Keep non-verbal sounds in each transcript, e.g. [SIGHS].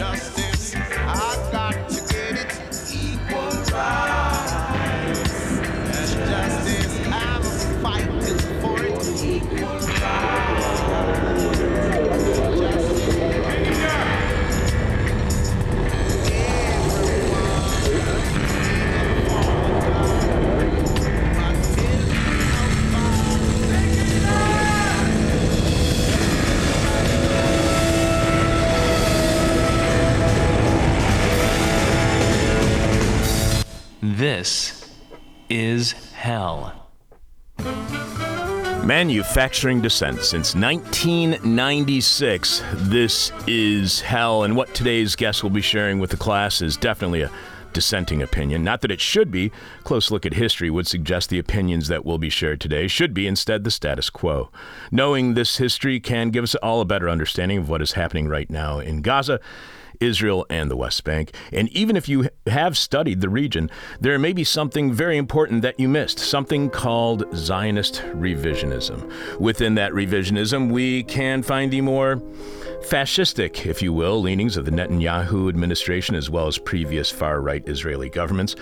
justice. This is hell. Manufacturing dissent since 1996. This is hell, and what today's guest will be sharing with the class is definitely a dissenting opinion. Not that it should be. Close look at history would suggest the opinions that will be shared today should be instead the status quo. Knowing this history can give us all a better understanding of what is happening right now in Gaza Israel and the West Bank. And even if you have studied the region, there may be something very important that you missed, something called Zionist revisionism. Within that revisionism, we can find the more fascistic, if you will, leanings of the Netanyahu administration as well as previous far right Israeli governments.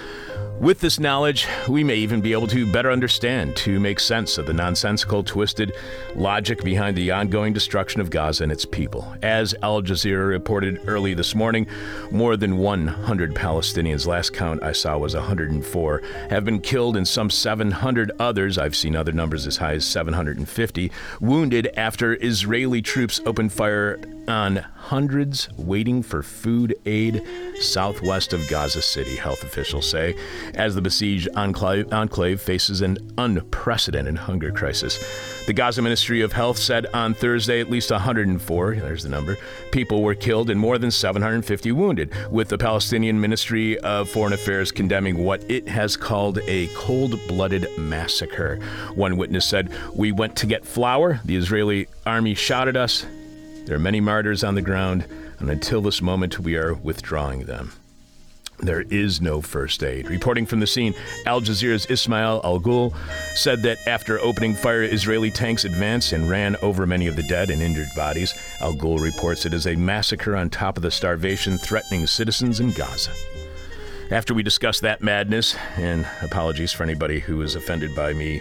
With this knowledge, we may even be able to better understand, to make sense of the nonsensical, twisted logic behind the ongoing destruction of Gaza and its people. As Al Jazeera reported early this morning, more than 100 Palestinians, last count I saw was 104, have been killed and some 700 others, I've seen other numbers as high as 750, wounded after Israeli troops opened fire on hundreds waiting for food aid southwest of Gaza City, health officials say, as the besieged enclave, enclave faces an unprecedented hunger crisis. The Gaza Ministry of Health said on Thursday at least 104, there's the number, people were killed and more than 750 wounded, with the Palestinian Ministry of Foreign Affairs condemning what it has called a cold blooded massacre. One witness said, We went to get flour, the Israeli army shot at us, there are many martyrs on the ground, and until this moment, we are withdrawing them. There is no first aid. Reporting from the scene, Al Jazeera's Ismail Al Ghul said that after opening fire, Israeli tanks advanced and ran over many of the dead and injured bodies. Al Ghul reports it is a massacre on top of the starvation threatening citizens in Gaza. After we discuss that madness, and apologies for anybody who is offended by me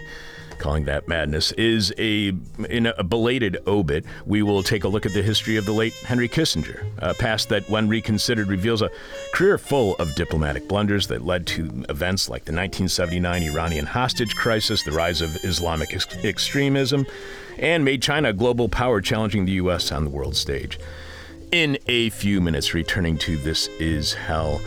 calling that madness, is a in a belated obit. We will take a look at the history of the late Henry Kissinger, a past that, when reconsidered, reveals a career full of diplomatic blunders that led to events like the 1979 Iranian hostage crisis, the rise of Islamic ex- extremism, and made China a global power, challenging the U.S. on the world stage. In a few minutes, returning to This Is Hell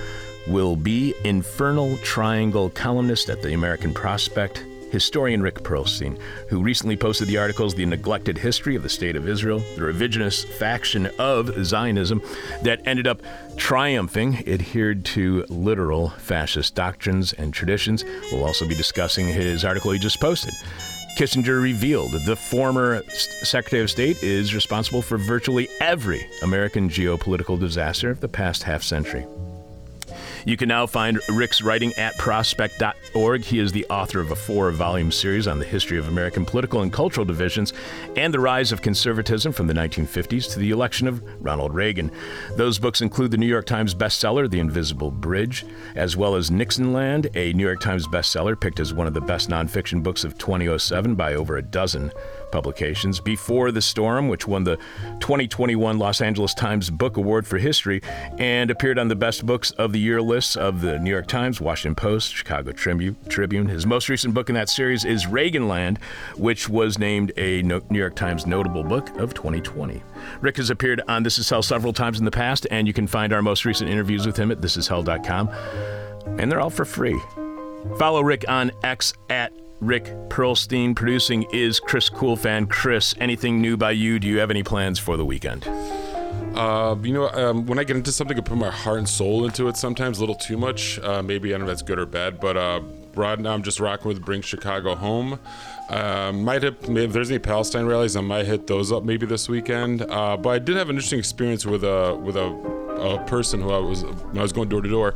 will be Infernal Triangle columnist at the American Prospect, historian Rick Perlstein, who recently posted the articles The Neglected History of the State of Israel, the revisionist faction of Zionism that ended up triumphing, adhered to literal fascist doctrines and traditions. We'll also be discussing his article he just posted. Kissinger revealed the former Secretary of State is responsible for virtually every American geopolitical disaster of the past half century. You can now find Rick's writing at prospect.org. He is the author of a four volume series on the history of American political and cultural divisions and the rise of conservatism from the 1950s to the election of Ronald Reagan. Those books include the New York Times bestseller, The Invisible Bridge, as well as Nixonland, a New York Times bestseller picked as one of the best nonfiction books of 2007 by over a dozen publications. Before the Storm, which won the 2021 Los Angeles Times Book Award for History and appeared on the best books of the year lists of the New York Times, Washington Post, Chicago Tribune. His most recent book in that series is Reaganland, which was named a New York Times notable book of 2020. Rick has appeared on This Is Hell several times in the past, and you can find our most recent interviews with him at thisishell.com. And they're all for free. Follow Rick on X at Rick Perlstein. Producing is Chris Coolfan. Chris, anything new by you? Do you have any plans for the weekend? Uh, you know, um, when I get into something, I put my heart and soul into it. Sometimes a little too much. Uh, maybe I don't know if that's good or bad. But uh, right now, I'm just rocking with Bring Chicago Home. Uh, might hit if there's any Palestine rallies, I might hit those up maybe this weekend. Uh, but I did have an interesting experience with a with a a person who I was I was going door to door,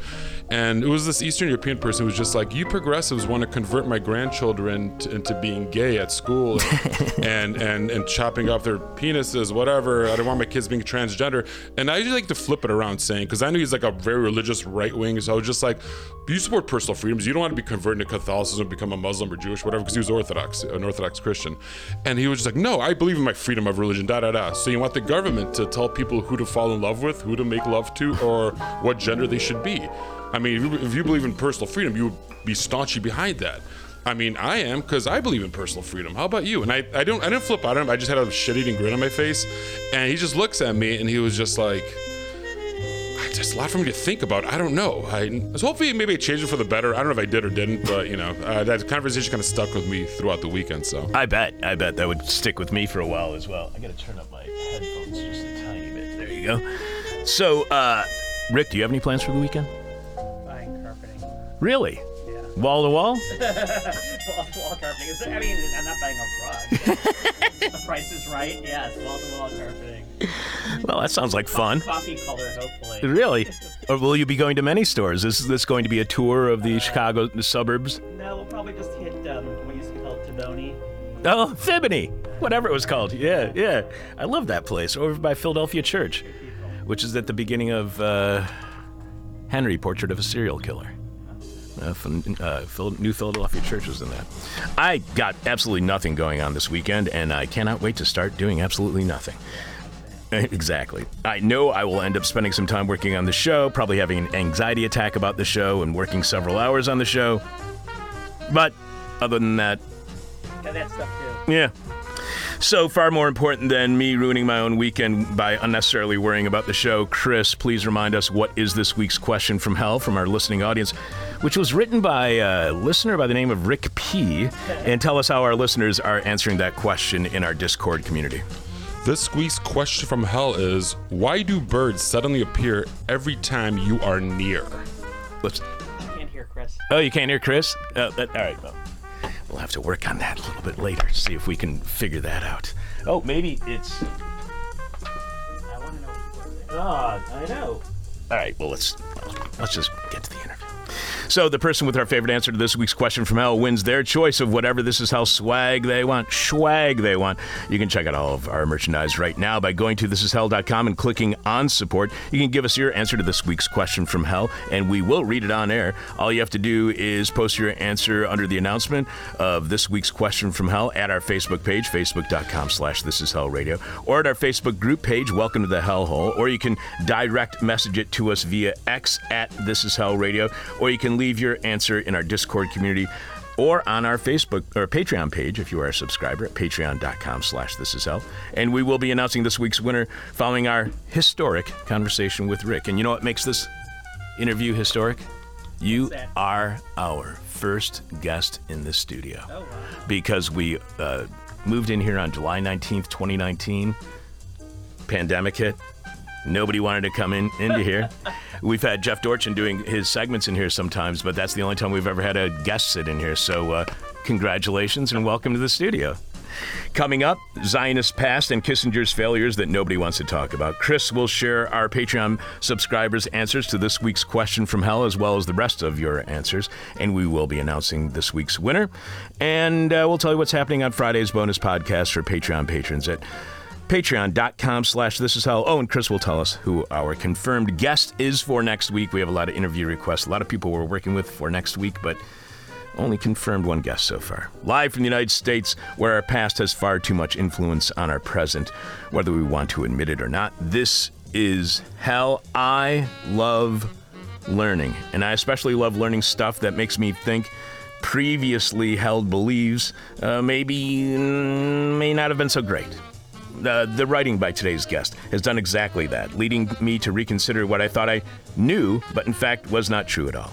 and it was this Eastern European person who was just like, "You progressives want to convert my grandchildren into being gay at school, [LAUGHS] and, and and chopping off their penises, whatever. I don't want my kids being transgender." And I like to flip it around, saying, because I know he's like a very religious right wing, so I was just like, "You support personal freedoms. You don't want to be converted to Catholicism, become a Muslim or Jewish, whatever." Because he was Orthodox, an Orthodox Christian, and he was just like, "No, I believe in my freedom of religion." Da da da. So you want the government to tell people who to fall in love with, who to make love to, or what gender they should be. I mean, if you, if you believe in personal freedom, you would be staunchly behind that. I mean, I am because I believe in personal freedom. How about you? And I, I don't, I didn't flip out on him. I just had a shit-eating grin on my face, and he just looks at me and he was just like, "There's a lot for me to think about. I don't know. I so hopefully maybe I changed it for the better. I don't know if I did or didn't, but you know, uh, that conversation kind of stuck with me throughout the weekend. So I bet. I bet that would stick with me for a while as well. I gotta turn up my headphones just a tiny bit. There you go. So, uh, Rick, do you have any plans for the weekend? Buying carpeting. Really? Yeah. Wall to wall? [LAUGHS] Wall, to wall carpeting. Is I mean, I'm not buying a rug. [LAUGHS] the price is right. Yes, wall to wall carpeting. Well, that sounds like fun. Coffee colors, hopefully. Really? [LAUGHS] Or will you be going to many stores? Is this going to be a tour of the Chicago suburbs? No, we'll probably just hit um, what used to be called Taboni. Oh, Thiboney, whatever it was called. Yeah, yeah. I love that place over by Philadelphia Church, which is at the beginning of uh, Henry, Portrait of a Serial Killer. Uh, from, uh, New Philadelphia Church was in that. I got absolutely nothing going on this weekend, and I cannot wait to start doing absolutely nothing. [LAUGHS] Exactly. I know I will end up spending some time working on the show, probably having an anxiety attack about the show and working several hours on the show. But other than that, Got that stuff too. yeah. So far more important than me ruining my own weekend by unnecessarily worrying about the show. Chris, please remind us what is this week's question from hell from our listening audience, which was written by a listener by the name of Rick P. And tell us how our listeners are answering that question in our Discord community. this week's question from hell is: Why do birds suddenly appear every time you are near? Let's. I can't hear Chris. Oh, you can't hear Chris? Uh, that, all right. Well, we'll have to work on that a little bit later. See if we can figure that out. Oh, maybe it's. I want to know. Ah, I know. All right, well let's let's just get to the interview. So the person with our favorite answer to this week's question from hell wins their choice of whatever this is how swag they want, swag they want. You can check out all of our merchandise right now by going to thisishell.com and clicking on support. You can give us your answer to this week's question from hell, and we will read it on air. All you have to do is post your answer under the announcement of this week's question from hell at our Facebook page, facebook.com slash this is hell radio, or at our Facebook group page, welcome to the hellhole, or you can direct message it to us via X at this is hell radio, or you can leave your answer in our Discord community or on our Facebook or Patreon page if you are a subscriber at patreon.com slash this is hell. And we will be announcing this week's winner following our historic conversation with Rick. And you know what makes this interview historic? You are our first guest in the studio Oh, wow. because we uh, moved in here on July 19th, 2019. Pandemic hit. Nobody wanted to come in into here. [LAUGHS] We've had Jeff Dorchin doing his segments in here sometimes, but that's the only time we've ever had a guest sit in here. So, uh, congratulations and welcome to the studio. Coming up, Zionist past and Kissinger's failures that nobody wants to talk about. Chris will share our Patreon subscribers' answers to this week's question from hell, as well as the rest of your answers. And we will be announcing this week's winner. And uh, we'll tell you what's happening on Friday's bonus podcast for Patreon patrons at patreon.com slash this is hell. Oh, and Chris will tell us who our confirmed guest is for next week. We have a lot of interview requests, a lot of people we're working with for next week, but only confirmed one guest so far. Live from the United States, where our past has far too much influence on our present, whether we want to admit it or not. This is hell. I love learning, and I especially love learning stuff that makes me think previously held beliefs uh, maybe mm, may not have been so great. The writing by today's guest has done exactly that, leading me to reconsider what I thought I knew, but in fact was not true at all.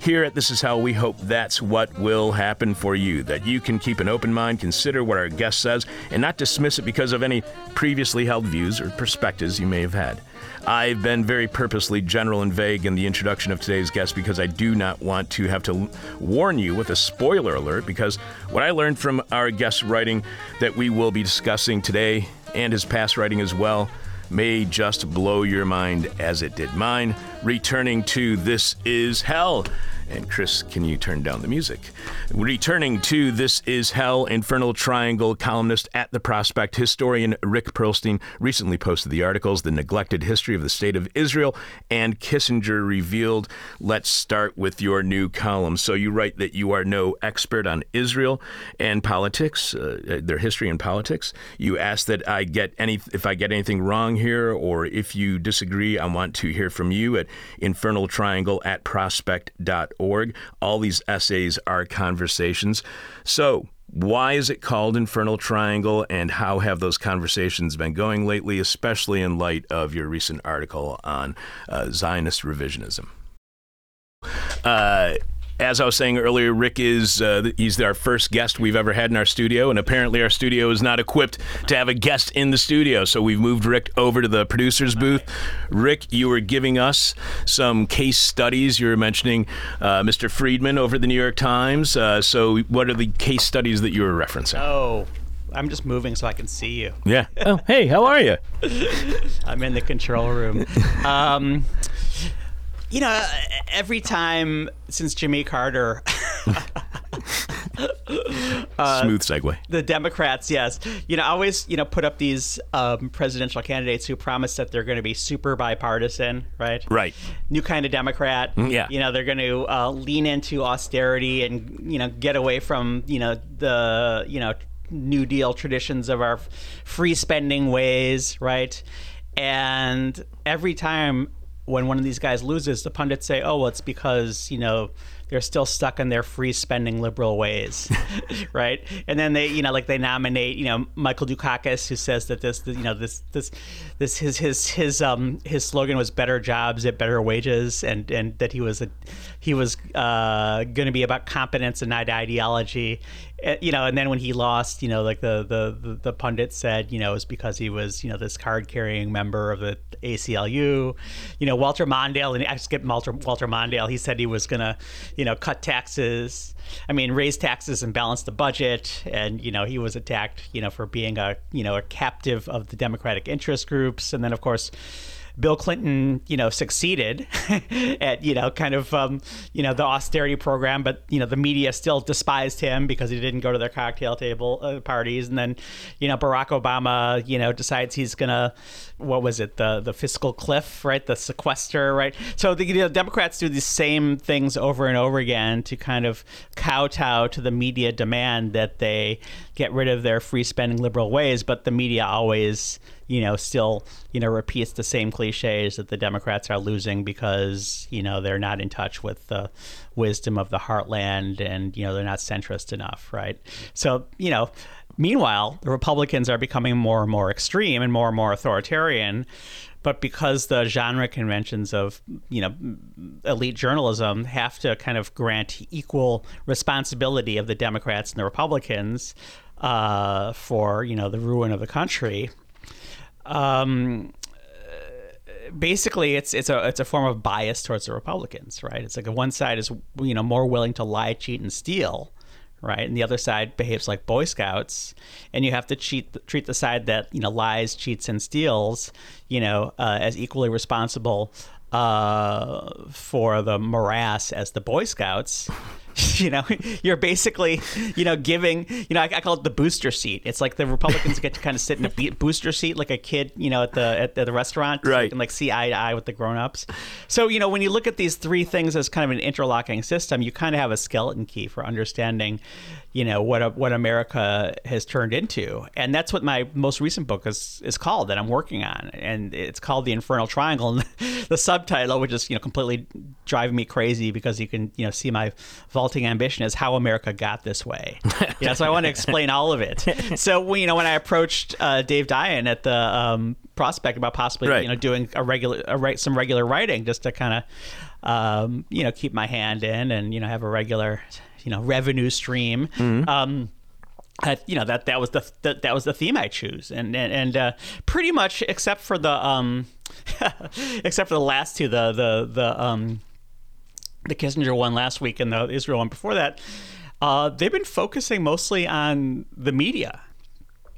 Here at This Is Hell we hope that's what will happen for you, that you can keep an open mind, consider what our guest says, and not dismiss it because of any previously held views or perspectives you may have had. I've been very purposely general and vague in the introduction of today's guest because I do not want to have to warn you with a spoiler alert because what I learned from our guest's writing that we will be discussing today and his past writing as well may just blow your mind as it did mine. Returning to This Is Hell. And Chris, can you turn down the music? Returning to This Is Hell, Infernal Triangle columnist at The Prospect, historian Rick Perlstein recently posted the articles The Neglected History of the State of Israel and Kissinger Revealed. Let's start with your new column. So you write that you are no expert on Israel and politics, uh, their history and politics. You ask that I get any if I get anything wrong here or if you disagree, I want to hear from you at infernaltriangle at prospect.org org. All these essays are conversations. So, why is it called Infernal Triangle, and how have those conversations been going lately, especially in light of your recent article on uh, Zionist revisionism? Uh, as I was saying earlier, Rick is uh, he's our first guest we've ever had in our studio, and apparently our studio is not equipped to have a guest in the studio. So we've moved Rick over to the producer's booth. Rick, you were giving us some case studies. You were mentioning uh, Mr. Friedman over the New York Times. Uh, so what are the case studies that you were referencing? Oh, I'm just moving so I can see you. Yeah. Oh, hey, how are you? [LAUGHS] I'm in the control room. Um, you know, every time since Jimmy Carter, [LAUGHS] Smooth segue. the Democrats, yes, you know, always you know put up these um, presidential candidates who promise that they're going to be super bipartisan, right? Right. New kind of Democrat. yeah. You know, they're going to uh, lean into austerity and you know get away from you know the you know New Deal traditions of our free spending ways, right? And every time when one of these guys loses, the pundits say, "Oh, well, it's because you know they're still stuck in their free spending liberal ways, [LAUGHS] right?" And then they, you know, like they nominate, you know, Michael Dukakis, who says that this, you know, this, this, this, his, his, his, um, his slogan was "better jobs at better wages," and and that he was a, he was uh, going to be about competence and not ideology. Uh, you know, and then when he lost, you know, like the the the, the pundit said, you know, it was because he was, you know, this card carrying member of the ACLU. You know, Walter Mondale, and I skipped Walter Walter Mondale. He said he was gonna, you know, cut taxes. I mean, raise taxes and balance the budget. And you know, he was attacked, you know, for being a you know a captive of the Democratic interest groups. And then, of course. Bill Clinton, you know, succeeded [LAUGHS] at, you know, kind of, um, you know, the austerity program, but, you know, the media still despised him because he didn't go to their cocktail table uh, parties. And then, you know, Barack Obama, you know, decides he's to, what was it, the the fiscal cliff, right? The sequester, right? So the you know, Democrats do these same things over and over again to kind of kowtow to the media demand that they get rid of their free spending liberal ways, but the media always you know, still, you know, repeats the same cliches that the Democrats are losing because, you know, they're not in touch with the wisdom of the heartland and, you know, they're not centrist enough, right? So, you know, meanwhile, the Republicans are becoming more and more extreme and more and more authoritarian. But because the genre conventions of you know elite journalism have to kind of grant equal responsibility of the Democrats and the Republicans uh, for you know the ruin of the country, um, basically it's it's a it's a form of bias towards the Republicans, right? It's like one side is you know more willing to lie, cheat, and steal, right? And the other side behaves like Boy Scouts, and you have to cheat treat the side that you know lies, cheats, and steals, you know, uh, as equally responsible uh, for the morass as the Boy Scouts. [LAUGHS] you know, you're basically, you know, giving, you know, I, I, call it the booster seat. It's like the Republicans get to kind of sit in a booster seat like a kid, you know, at the at, the restaurant, right? Can like see eye to eye with the grown-ups. So, you know, when you look at these three things as kind of an interlocking system, you kind of have a skeleton key for understanding, you know, what what America has turned into, and that's what my most recent book is is called that I'm working on, and it's called the Infernal Triangle. And [LAUGHS] the subtitle, which is you know completely driving me crazy because you can you know see my vaulting ambition is how America got this way. [LAUGHS] you know, so I want to explain all of it. [LAUGHS] So you know, when I approached uh, Dave Dayen at the um, prospect about possibly right. you know doing a regular a, some regular writing just to kind of um, you know keep my hand in and you know have a regular you know revenue stream. Mm-hmm. Um, uh, you know that that was the, the, that was the theme I choose, and and, and uh, pretty much except for the um, [LAUGHS] except for the last two, the the the um, the Kissinger one last week and the Israel one before that, uh, they've been focusing mostly on the media.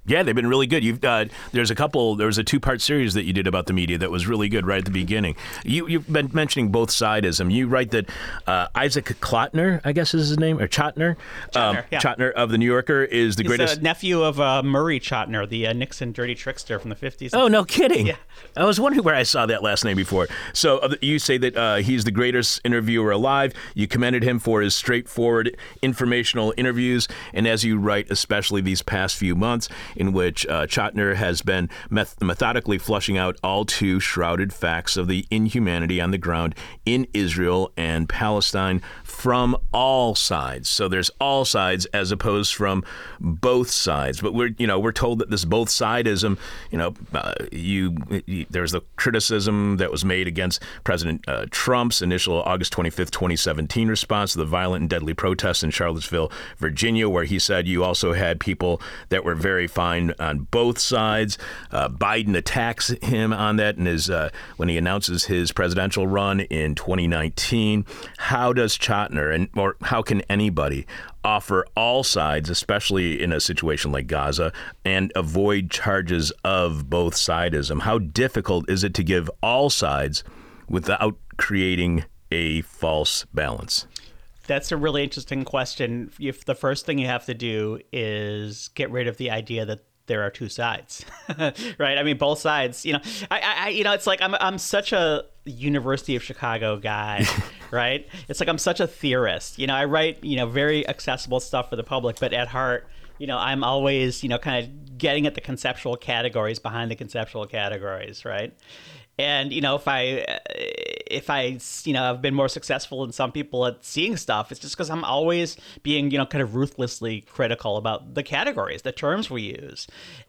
Yeah, they've been really good. You've uh, there's a couple. There was a two part series that you did about the media that was really good right at the beginning. You you've been mentioning both sidism. You write that uh, Isaac Klotner, I guess is his name, or Chotiner, Chotiner, yeah. Chotiner of the New Yorker is the He's greatest. a nephew of uh, Murray Chotiner, the uh, Nixon dirty trickster from the 50s. Oh no, kidding! Yeah. I was wondering where I saw that last name before. So uh, you say that uh, he's the greatest interviewer alive. You commended him for his straightforward, informational interviews, and as you write, especially these past few months, in which uh, Chotiner has been meth- methodically flushing out all too shrouded facts of the inhumanity on the ground in Israel and Palestine from all sides. So there's all sides as opposed from both sides. But we're you know we're told that this both sideism, you know, uh, you, you there's the criticism that was made against President uh, Trump's initial August 25th, 2017 response to the violent and deadly protests in Charlottesville, Virginia, where he said you also had people that were very fine on both sides. Uh, Biden attacks him on that and his uh, when he announces his presidential run in 2019. How does Chotiner and or how can anybody offer all sides, especially in a situation like Gaza, and avoid charges of both sidism? How difficult is it to give all sides without creating a false balance? That's a really interesting question. If the first thing you have to do is get rid of the idea that there are two sides, [LAUGHS] right? I mean, both sides. You know, I, I, you know, it's like I'm, I'm such a University of Chicago guy, [LAUGHS] right? It's like I'm such a theorist. You know, I write, you know, very accessible stuff for the public, but at heart, you know, I'm always, you know, kind of getting at the conceptual categories behind the conceptual categories, right? And you know, if I if I you know have been more successful than some people at seeing stuff, it's just because I'm always being you know kind of ruthlessly critical about the categories, the terms we use,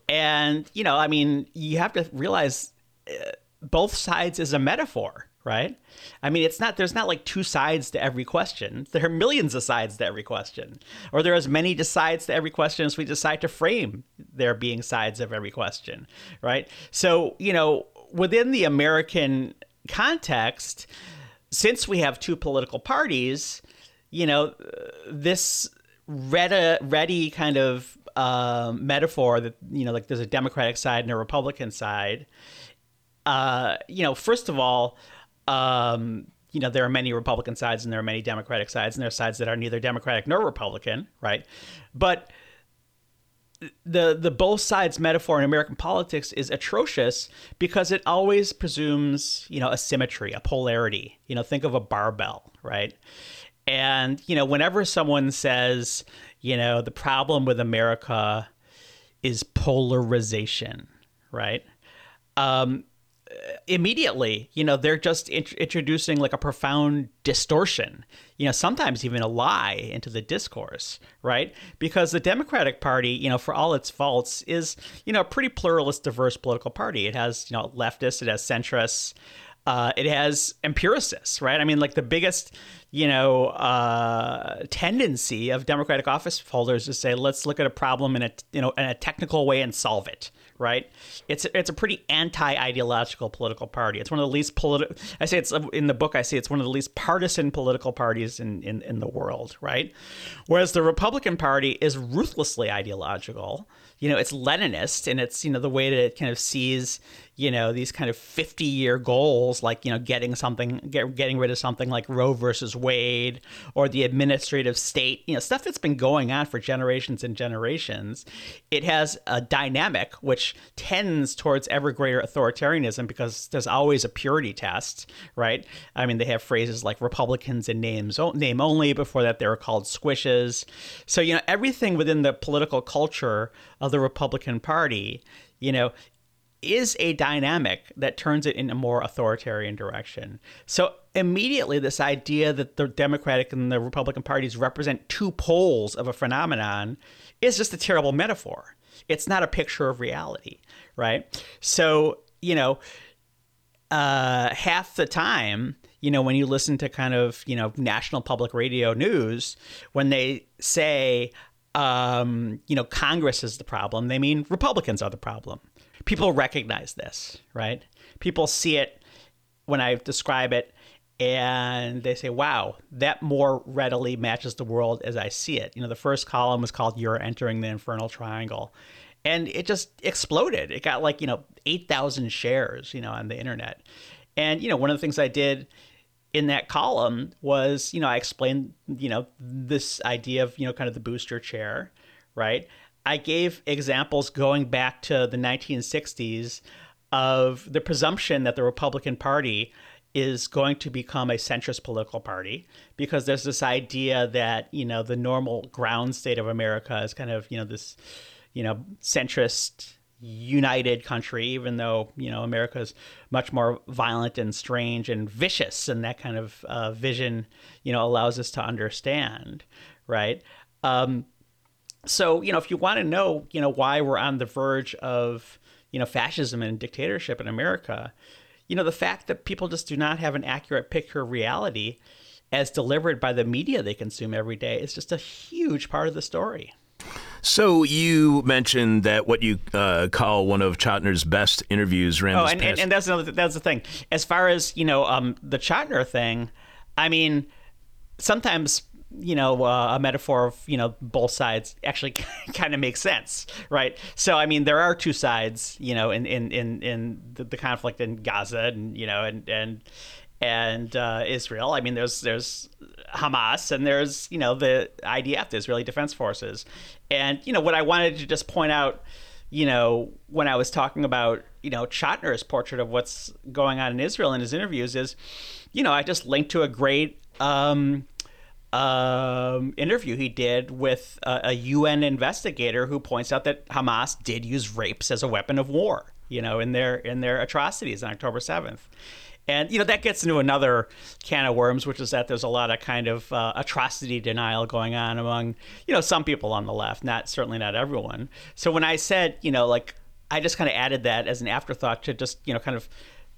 and you know, I mean, you have to realize uh, both sides is a metaphor, right? I mean, it's not there's not like two sides to every question. There are millions of sides to every question, or there are as many sides to every question as we decide to frame there being sides of every question, right? So you know within the American context, since we have two political parties, you know, this ready, kind of uh, metaphor that, you know, like there's a Democratic side and a Republican side. Uh, you know, first of all, um, you know, there are many Republican sides and there are many Democratic sides, and there are sides that are neither Democratic nor Republican, right? But the the both sides metaphor in American politics is atrocious because it always presumes you know a symmetry, a polarity. You know, think of a barbell, right? And you know, whenever someone says, you know, the problem with America is polarization, right? Um, immediately, you know, they're just int- introducing like a profound distortion, you know, sometimes even a lie into the discourse, right? Because the Democratic Party, you know, for all its faults, is, you know, a pretty pluralist, diverse political party. It has, you know, leftists, it has centrists, uh, it has empiricists, right? I mean, like the biggest, you know, uh, tendency of Democratic office holders is to say, let's look at a problem in a, you know, in a technical way and solve it, right? It's it's a pretty anti-ideological political party. It's one of the least political. I say it's in the book. I say it's one of the least partisan political parties in, in in the world, right? Whereas the Republican Party is ruthlessly ideological. You know, it's Leninist, and it's you know the way that it kind of sees you know these kind of 50 year goals like you know getting something get, getting rid of something like roe versus wade or the administrative state you know stuff that's been going on for generations and generations. It has a dynamic which tends towards ever greater authoritarianism because there's always a purity test right? I mean they have phrases like republicans in names name only. Before that they were called squishes. So you know everything within the political culture of the republican party you know is a dynamic that turns it in a more authoritarian direction. So immediately this idea that the Democratic and the Republican parties represent two poles of a phenomenon is just a terrible metaphor. It's not a picture of reality, right? So, you know, uh, half the time, you know, when you listen to kind of, you know, national public radio news, when they say, um, you know, Congress is the problem, they mean Republicans are the problem people recognize this, right? People see it when I describe it and they say, wow, that more readily matches the world as I see it. You know, the first column was called You're Entering the Infernal Triangle. and it just exploded. It got like you know eight thousand shares, you know, on the internet. And you know, one of the things I did in that column was, you know, I explained, you know, this idea of, you know, kind of the booster chair, right? I gave examples going back to the 1960s of the presumption that the Republican Party is going to become a centrist political party because there's this idea that, you know, the normal ground state of America is kind of, you know, this, you know, centrist united country, even though you know America is much more violent and strange and vicious, and that kind of uh, vision, you know, allows us to understand, right? Um, so you know, if you want to know, you know, why we're on the verge of you know fascism and dictatorship in America, you know, the fact that people just do not have an accurate picture of reality as delivered by the media they consume every day is just a huge part of the story. So you mentioned that what you uh, call one of Chotiner's best interviews ran. Oh, and, and, and, that's another that's the thing. As far as you know, um, the Chotiner thing. I mean, sometimes you know uh, a metaphor of you know both sides actually [LAUGHS] kind of makes sense, right? So I mean, there are two sides, you know, in in in, in the, the conflict in Gaza, and you know, and and and uh, Israel. I mean, there's there's Hamas and there's you know the IDF, the Israeli Defense Forces, and you know what I wanted to just point out, you know, when I was talking about you know Chotiner's portrait of what's going on in Israel in his interviews is, you know, I just linked to a great. Um, um, interview he did with a, a UN investigator who points out that Hamas did use rapes as a weapon of war, you know, in their in their atrocities on October seventh. And you know that gets into another can of worms, which is that there's a lot of kind of uh, atrocity denial going on among you know some people on the left, not certainly not everyone. So when I said you know like I just kind of added that as an afterthought to just you know kind of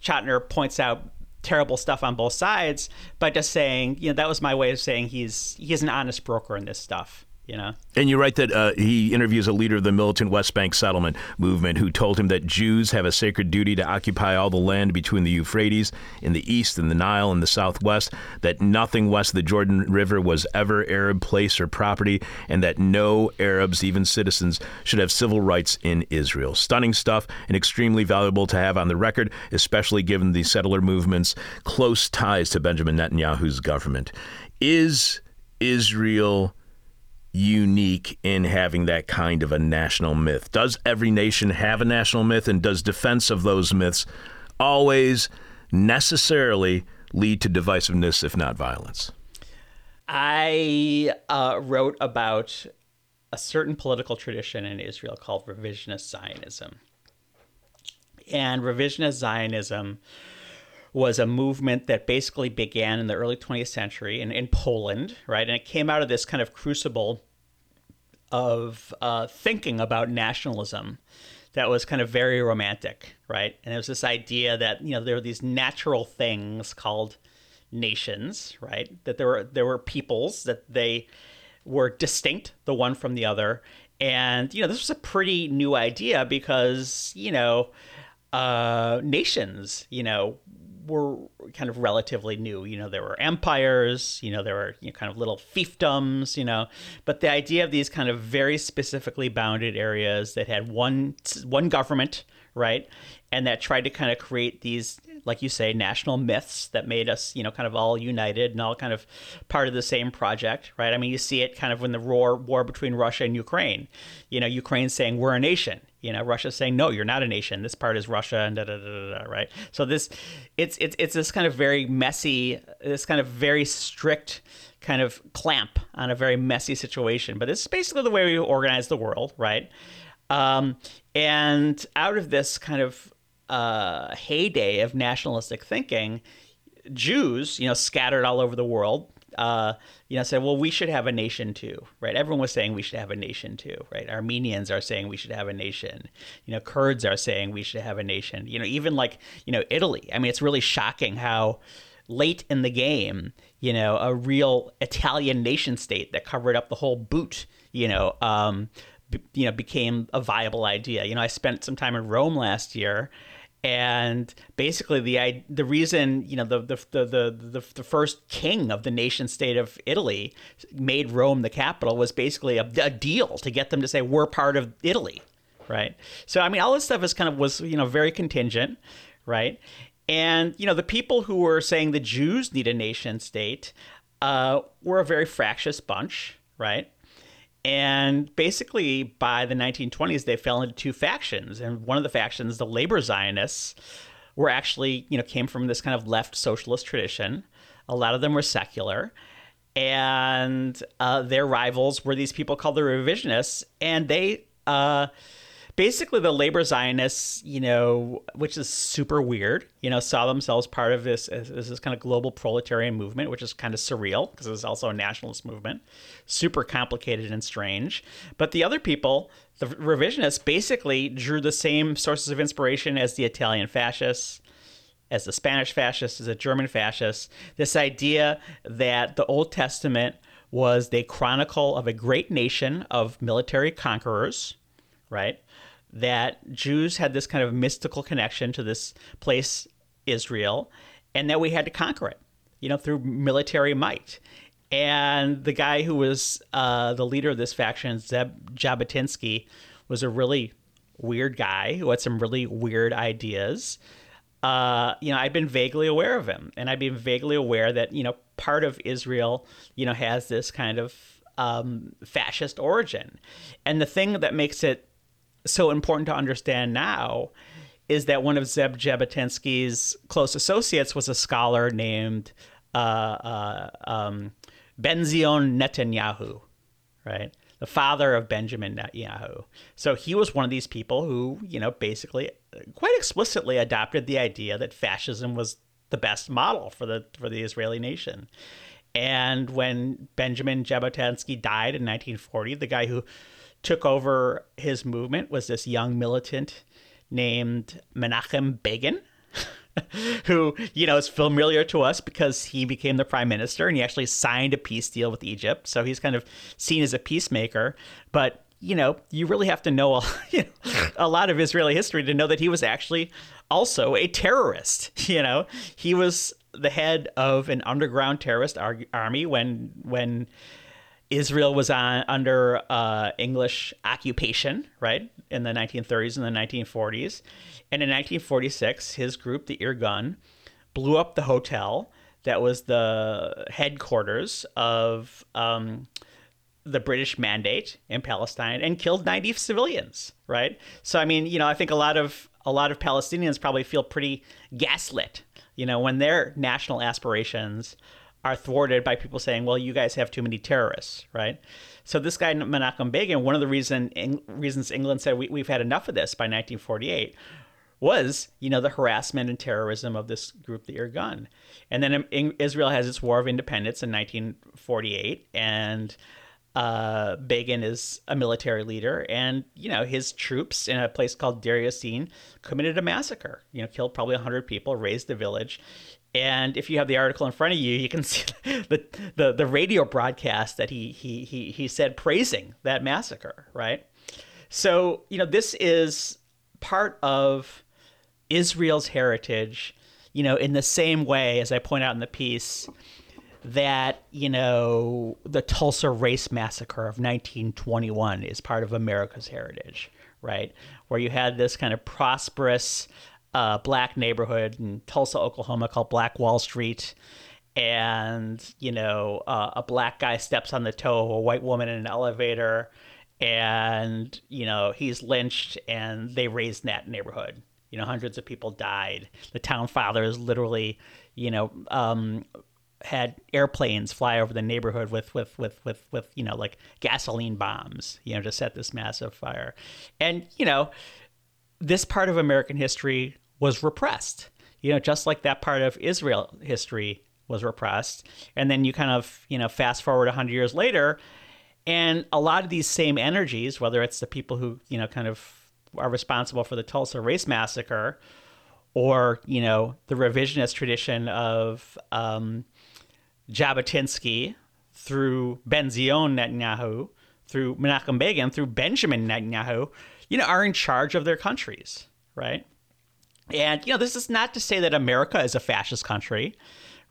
Chotiner points out terrible stuff on both sides but just saying you know that was my way of saying he's he's an honest broker in this stuff you know. And you write that uh, he interviews a leader of the militant West Bank settlement movement who told him that Jews have a sacred duty to occupy all the land between the Euphrates in the east and the Nile in the southwest, that nothing west of the Jordan River was ever Arab place or property, and that no Arabs, even citizens, should have civil rights in Israel. Stunning stuff and extremely valuable to have on the record, especially given the settler movement's close ties to Benjamin Netanyahu's government. Is Israel unique in having that kind of a national myth. Does every nation have a national myth, and does defense of those myths always necessarily lead to divisiveness, if not violence? I uh, wrote about a certain political tradition in Israel called revisionist Zionism. And revisionist Zionism was a movement that basically began in the early 20th century in, in Poland, right? And it came out of this kind of crucible of uh, thinking about nationalism that was kind of very romantic, right? And it was this idea that you know there were these natural things called nations, right? That there were there were peoples that they were distinct the one from the other, and you know this was a pretty new idea because you know uh, nations, you know, were kind of relatively new. You know, there were empires, you know, there were you know, kind of little fiefdoms, you know, but the idea of these kind of very specifically bounded areas that had one one government, right, and that tried to kind of create these like you say, national myths that made us, you know, kind of all united and all kind of part of the same project, right? I mean, you see it kind of when the war war between Russia and Ukraine. You know, Ukraine saying we're a nation, you know, Russia's saying, no, you're not a nation. This part is Russia and da da da da, da right? So this, it's it's it's this kind of very messy, this kind of very strict kind of clamp on a very messy situation. But this is basically the way we organize the world, right? Um, and out of this kind of uh, heyday of nationalistic thinking, Jews, you know, scattered all over the world, uh, you know, said, well, we should have a nation too, right? Everyone was saying we should have a nation too, right? Armenians are saying we should have a nation. You know, Kurds are saying we should have a nation. You know, even like, you know, Italy. I mean, it's really shocking how late in the game, you know, a real Italian nation state that covered up the whole boot, you know, um, you know, became a viable idea. You know, I spent some time in Rome last year and basically the the reason you know the the, the the the first king of the nation state of Italy made Rome the capital was basically a, a, deal to get them to say we're part of Italy, right? So I mean, all this stuff is kind of was you know very contingent, right? And you know, the people who were saying the Jews need a nation state uh, were a very fractious bunch, right? And basically, by the 1920s, they fell into two factions, and one of the factions, the labor Zionists, were actually you know came from this kind of left socialist tradition. A lot of them were secular, and uh, their rivals were these people called the revisionists, and they uh, basically the labor Zionists, you know, which is super weird, you know, saw themselves part of this this kind of global proletarian movement, which is kind of surreal because it was also a nationalist movement, super complicated and strange. But the other people, the revisionists, basically drew the same sources of inspiration as the Italian fascists. As the Spanish fascists, as the German fascists, this idea that the Old Testament was the chronicle of a great nation of military conquerors, right? That Jews had this kind of mystical connection to this place, Israel, and that we had to conquer it, you know, through military might. And the guy who was uh, the leader of this faction, Ze'ev Jabotinsky, was a really weird guy who had some really weird ideas. Uh, you know, I'd been vaguely aware of him, and I'd been vaguely aware that you know part of Israel, you know, has this kind of um, fascist origin, and the thing that makes it so important to understand now is that one of Ze'ev Jabotinsky's close associates was a scholar named uh, uh, um, Benzion Netanyahu, right? The father of Benjamin Netanyahu. So he was one of these people who, you know, basically quite explicitly adopted the idea that fascism was the best model for the for the Israeli nation. And when Benjamin Jabotinsky died in 1940, the guy who took over his movement was this young militant named Menachem Begin. [LAUGHS] who you know is familiar to us because he became the prime minister and he actually signed a peace deal with Egypt. So he's kind of seen as a peacemaker. But you know, you really have to know a, [LAUGHS] you know, a lot of Israeli history to know that he was actually also a terrorist. [LAUGHS] You know, he was the head of an underground terrorist ar- army when when Israel was on under uh, English occupation, right, in the 1930s and the 1940s. And in 1946, his group, the Irgun, blew up the hotel that was the headquarters of um, the British mandate in Palestine and killed 90 civilians, right? So I mean, you know, I think a lot of a lot of Palestinians probably feel pretty gaslit, you know, when their national aspirations are thwarted by people saying, "Well, you guys have too many terrorists," right? So this guy Menachem Begin, one of the reason reasons England said we, we've had enough of this by 1948 was, you know, the harassment and terrorism of this group, the Irgun. And then Israel has its War of Independence in 1948, and uh, Begin is a military leader, and you know his troops in a place called Deir Yassin committed a massacre. You know, killed probably hundred people, razed the village. And if you have the article in front of you, you can [LAUGHS] see the the, the radio broadcast that he, he he he said praising that massacre. Right. So you know this is part of Israel's heritage. You know, in the same way as I point out in the piece that you know the Tulsa race massacre of 1921 is part of America's heritage, right? Where you had this kind of prosperous uh, black neighborhood in Tulsa, Oklahoma, called Black Wall Street, and you know uh, a black guy steps on the toe of a white woman in an elevator, and you know he's lynched, and they razed that neighborhood. You know, hundreds of people died. The town fathers literally, you know, um, had airplanes fly over the neighborhood with with with with with you know like gasoline bombs you know to set this massive fire and you know this part of american history was repressed you know just like that part of israel history was repressed and then you kind of you know fast forward 100 years later and a lot of these same energies whether it's the people who you know kind of are responsible for the tulsa race massacre or you know the revisionist tradition of um, Jabotinsky, through Benzion Netanyahu, through Menachem Begin, through Benjamin Netanyahu, you know, are in charge of their countries, right? And, you know, this is not to say that America is a fascist country,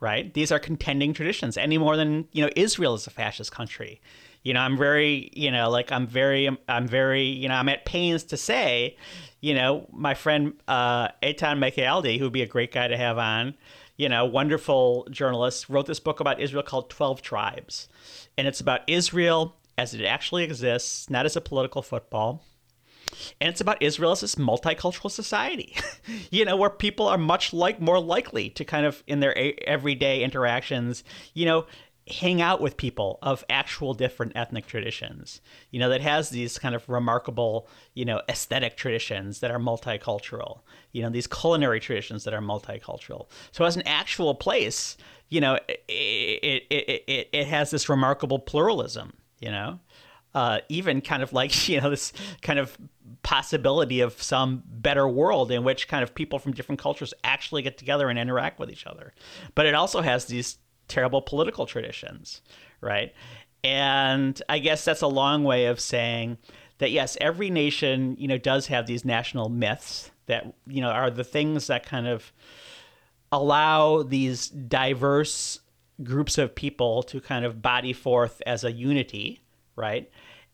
right? These are contending traditions any more than, you know, Israel is a fascist country. You know, I'm very, you know, like I'm very, I'm very, you know, I'm at pains to say, you know, my friend uh, Eitan Michaeli, who would be a great guy to have on, you know, wonderful journalist, wrote this book about Israel called 12 Tribes. And it's about Israel as it actually exists, not as a political football. And it's about Israel as this multicultural society, [LAUGHS] you know, where people are much like more likely to kind of in their a- everyday interactions, you know, hang out with people of actual different ethnic traditions you know that has these kind of remarkable you know aesthetic traditions that are multicultural you know these culinary traditions that are multicultural. So as an actual place you know it it, it, it, it has this remarkable pluralism you know uh, even kind of like [LAUGHS] you know this kind of possibility of some better world in which kind of people from different cultures actually get together and interact with each other but it also has these terrible political traditions, right? And I guess that's a long way of saying that yes, every nation, you know, does have these national myths that, you know, are the things that kind of allow these diverse groups of people to kind of body forth as a unity, right?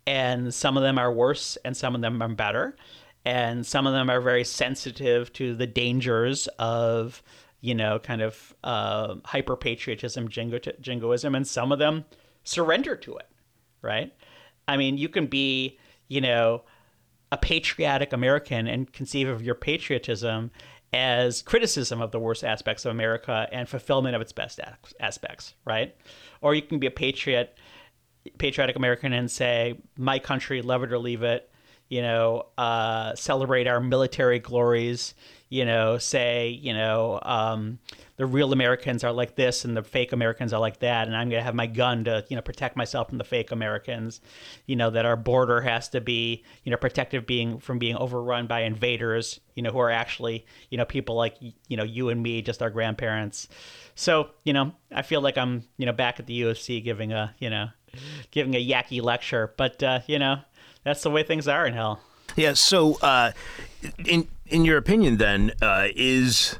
And some of them are worse and some of them are better. And some of them are very sensitive to the dangers of you know, kind of uh, hyper patriotism, jingo- jingoism, and some of them surrender to it, right? I mean, you can be, you know, a patriotic American and conceive of your patriotism as criticism of the worst aspects of America and fulfillment of its best aspects, right? Or you can be a patriot, patriotic American and say, my country, love it or leave it, you know, uh, celebrate our military glories, you know, say, you know, um, the real Americans are like this and the fake Americans are like that, and I'm to have my gun to, you know, protect myself from the fake Americans. You know, that our border has to be, you know, protected being from being overrun by invaders, you know, who are actually, you know, people like, you know, you and me, just our grandparents. So, you know, I feel like I'm, you know, back at the UFC giving a, you know, giving a yucky lecture, but, uh, you know, that's the way things are in hell. Yeah. So, uh, in in your opinion, then uh, is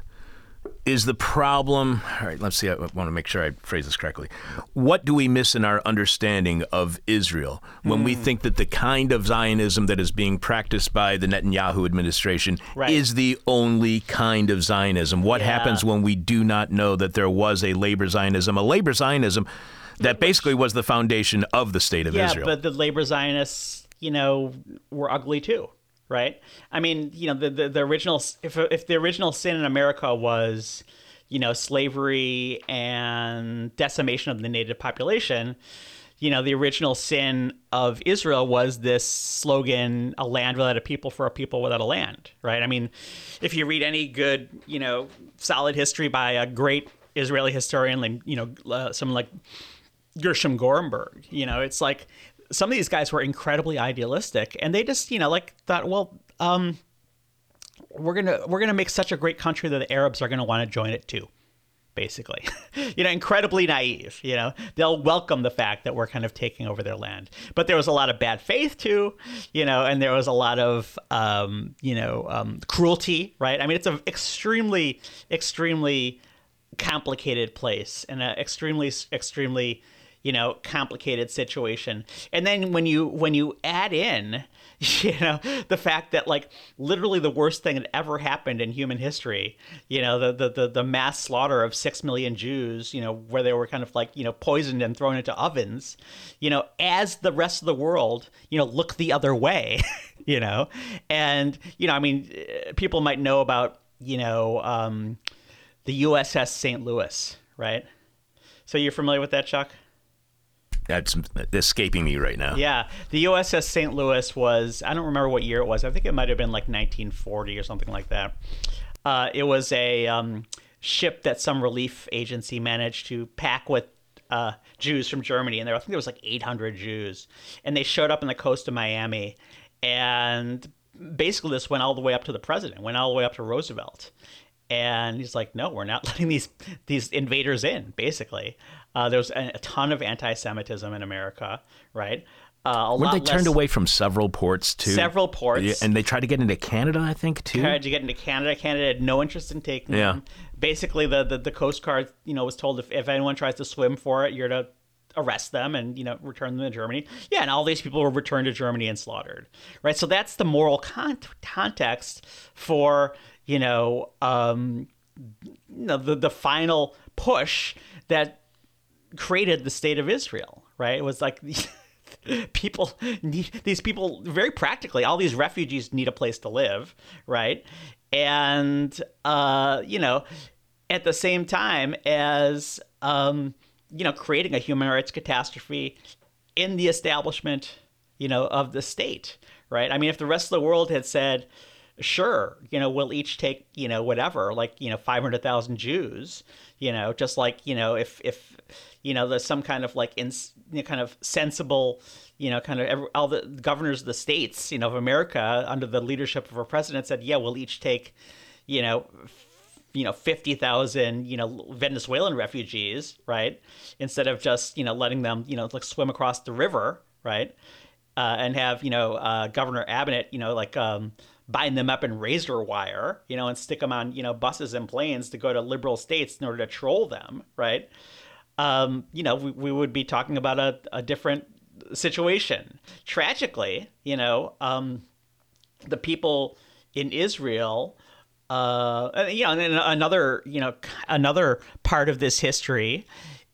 is the problem? All right. Let's see. I want to make sure I phrase this correctly. What do we miss in our understanding of Israel when mm. we hmm. think that the kind of Zionism that is being practiced by the Netanyahu administration right. is the only kind of Zionism? What yeah. happens when we do not know that there was a labor Zionism, a labor Zionism? That basically was the foundation of the state of yeah, Israel. Yeah, but the labor Zionists you know, were ugly too, right? I mean, you know, the the, the original if if the original sin in America was you know slavery and decimation of the native population you know the original sin of israel was this slogan a land without a people for a people without a land right i mean if you read any good you know solid history by a great israeli historian like you know uh, someone like gershom gorenberg you know it's like some of these guys were incredibly idealistic and they just you know like thought well um, we're gonna we're gonna make such a great country that the arabs are gonna want to join it too basically. [LAUGHS] You know incredibly naive you know. They'll welcome the fact that we're kind of taking over their land. But there was a lot of bad faith too you know and there was a lot of um, you know um, cruelty right? I mean it's an extremely extremely complicated place and an extremely extremely you know complicated situation. And then when you when you add in [LAUGHS] you know the fact that like literally the worst thing that ever happened in human history you know the the the, the mass slaughter of 6 million Jews you know where they were kind of like you know poisoned and thrown into ovens you know as the rest of the world you know look the other way [LAUGHS] you know? And you know i mean people might know about you know um, the USS St. Louis right? So you're familiar with that Chuck that's escaping me right now. Yeah, the USS St. Louis was I don't remember what year it was. I think it might have been like 1940 or something like that. Uh, it was a um, ship that some relief agency managed to pack with uh, Jews from Germany, and there I think there was like 800 Jews, and they showed up on the coast of Miami, and basically this went all the way up to the president, went all the way up to Roosevelt, and he's like, no, we're not [LAUGHS] letting these these invaders in. Basically, uh, there was a, a, ton of anti-Semitism in America, right? Uh, Were they turned away from several ports too? Several ports, and they tried to get into Canada, I think too. Tried to get into Canada. Canada had no interest in taking yeah. them. Basically, the, the the Coast Guard, you know, was told if, if anyone tries to swim for it, you're to arrest them and you know return them to Germany. Yeah, and all these people were returned to Germany and slaughtered. Right. So that's the moral con- context for you know um, you know, the the final push that created the state of Israel. Right. It was like. These [LAUGHS] people need these people very practically all these refugees need a place to live right and uh you know at the same time as um you know creating a human rights catastrophe in the establishment you know of the state right i mean if the rest of the world had said sure you know we'll each take you know whatever like you know 500,000 Jews you know just like you know if if you know there's some kind of like in you know, kind of sensible you know kind of every, all the governors of the states you know of America under the leadership of our president said yeah we'll each take you know you know 50,000 you know Venezuelan refugees right instead of just you know letting them you know like swim across the river right uh, and have you know uh, Governor Abbott you know like um, bind them up in razor wire, you know, and stick them on, you know, buses and planes to go to liberal states in order to troll them, right? Um, you know, we, we would be talking about a, a different situation. Tragically, you know, um, the people in Israel, uh, you know, and another, you know, another part of this history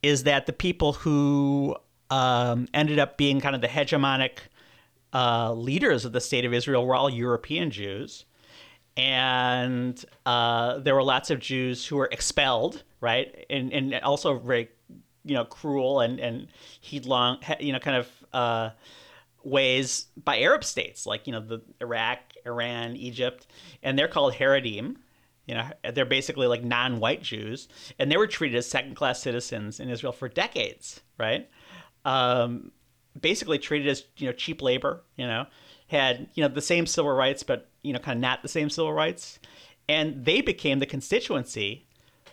is that the people who um, ended up being kind of the hegemonic uh, leaders of the state of Israel were all European Jews. And uh, there were lots of Jews who were expelled, right? And, and also very, you know, cruel and, and headlong, you know, kind of uh, ways by Arab states like, you know, the Iraq, Iran, Egypt. And they're called Haredim. You know, they're basically like non-white Jews, and they were treated as second-class citizens in Israel for decades, right? Um, basically treated as you know cheap labor. You know, had you know the same civil rights, but you know kind of not the same civil rights, and they became the constituency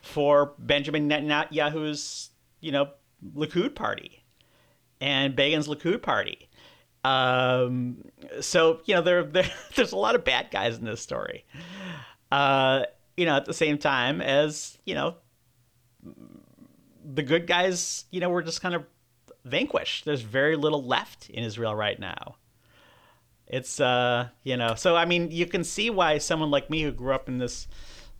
for Benjamin Netanyahu's you know Likud party and Begin's Likud party. Um, so you know there, there [LAUGHS] there's a lot of bad guys in this story. Uh, you know, at the same time as you know the good guys, you know, were just kind of vanquished. There's very little left in Israel right now. It's uh, you know, so I mean, you can see why someone like me who grew up in this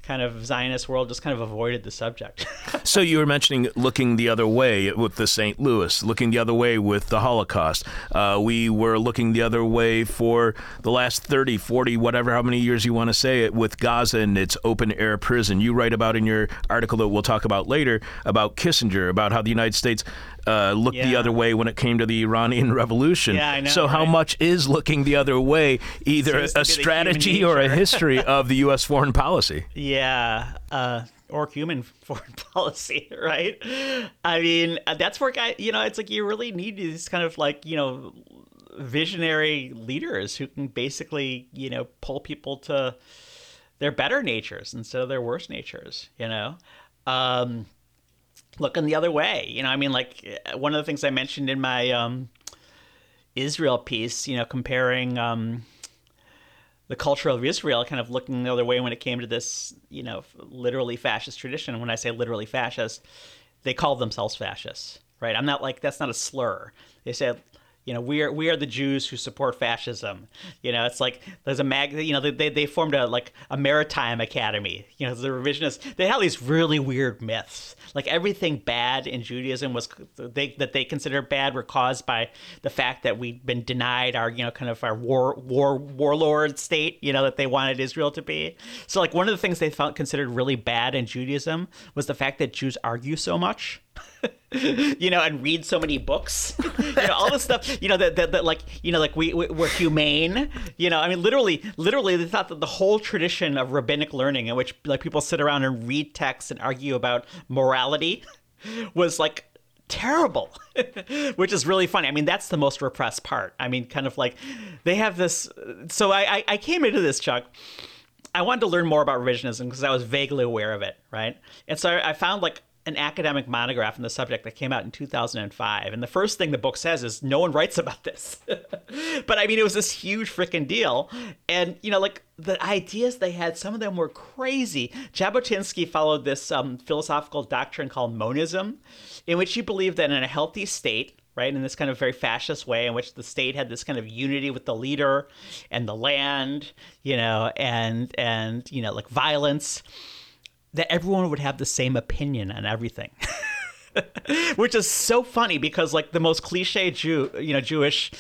kind of Zionist world just kind of avoided the subject. [LAUGHS] so you were mentioning looking the other way with the St. Louis, looking the other way with the Holocaust. Uh, we were looking the other way for the last 30, 40, whatever, how many years you want to say it, with Gaza and its open air prison. You write about in your article that we'll talk about later about Kissinger, about how the United States uh, looked Yeah. the other way when it came to the Iranian [LAUGHS] Revolution. Yeah, I know, so how much is looking the other way either a be the human strategy or a history of the U.S. [LAUGHS] foreign policy? yeah, uh, or human [LAUGHS] foreign policy, [LAUGHS] right? I mean, uh, that's where guy, you know, it's like you really need these kind of like you know visionary leaders who can basically you know pull people to their better natures instead of their worse natures. You know. Um, looking the other way. You know, I mean, like uh, one of the things I mentioned in my um, Israel piece, you know, comparing um, the culture of Israel, kind of looking the other way when it came to this, you know, literally fascist tradition. When I say literally fascist, they called themselves fascists, right? I'm not like that's not a slur. They said. You know, we are we are the Jews who support fascism. You know, it's like there's a mag. You know, they they formed a like a maritime academy. You know, the revisionists. They had these really weird myths. Like everything bad in Judaism was they that they considered bad were caused by the fact that we'd been denied our you know kind of our war war warlord state. You know that they wanted Israel to be. So like one of the things they felt considered really bad in Judaism was the fact that Jews argue so much. [LAUGHS] you know, and read so many books, [LAUGHS] you know, all this stuff, you know, that, that, that like, you know, like we, we, we're humane, you know, I mean, literally, literally they thought that the whole tradition of rabbinic learning in which like people sit around and read texts and argue about morality [LAUGHS] was like terrible, which is really funny. I mean, that's the most repressed part. I mean, kind of like they have this. So I, I, I came into this, Chuck. I wanted to learn more about revisionism because I was vaguely aware of it, right? And so I, I found like an academic monograph on the subject that came out in 2005. And the first thing the book says is no one writes about this. [LAUGHS] but I mean, it was this huge freaking deal. And, you know, like the ideas they had, some of them were crazy. Jabotinsky followed this um, philosophical doctrine called monism, in which he believed that in a healthy state, right, in this kind of very fascist way, in which the state had this kind of unity with the leader and the land, you know, and, and, you know, like violence that everyone would have the same opinion on everything. [LAUGHS] Which is so funny because like the most cliche Jew, you know, Jewish,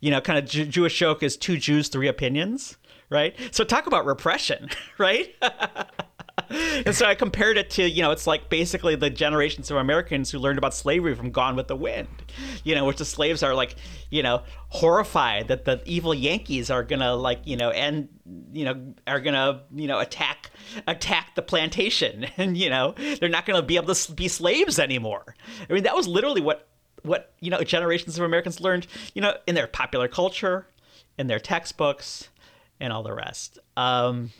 you know, kind of Jew- Jewish joke is two Jews, three opinions, right? So talk about repression, [LAUGHS] right? [LAUGHS] [LAUGHS] and so I compared it to, you know, it's like basically the generations of Americans who learned about slavery from Gone with the Wind, you know, which the slaves are like, you know, horrified that the evil Yankees are gonna like, you know, and you know, are gonna, you know, attack attack the plantation, [LAUGHS] and you know, they're not gonna be able to be slaves anymore. I mean, that was literally what what you know generations of Americans learned, you know, in their popular culture, in their textbooks, and all the rest. Um,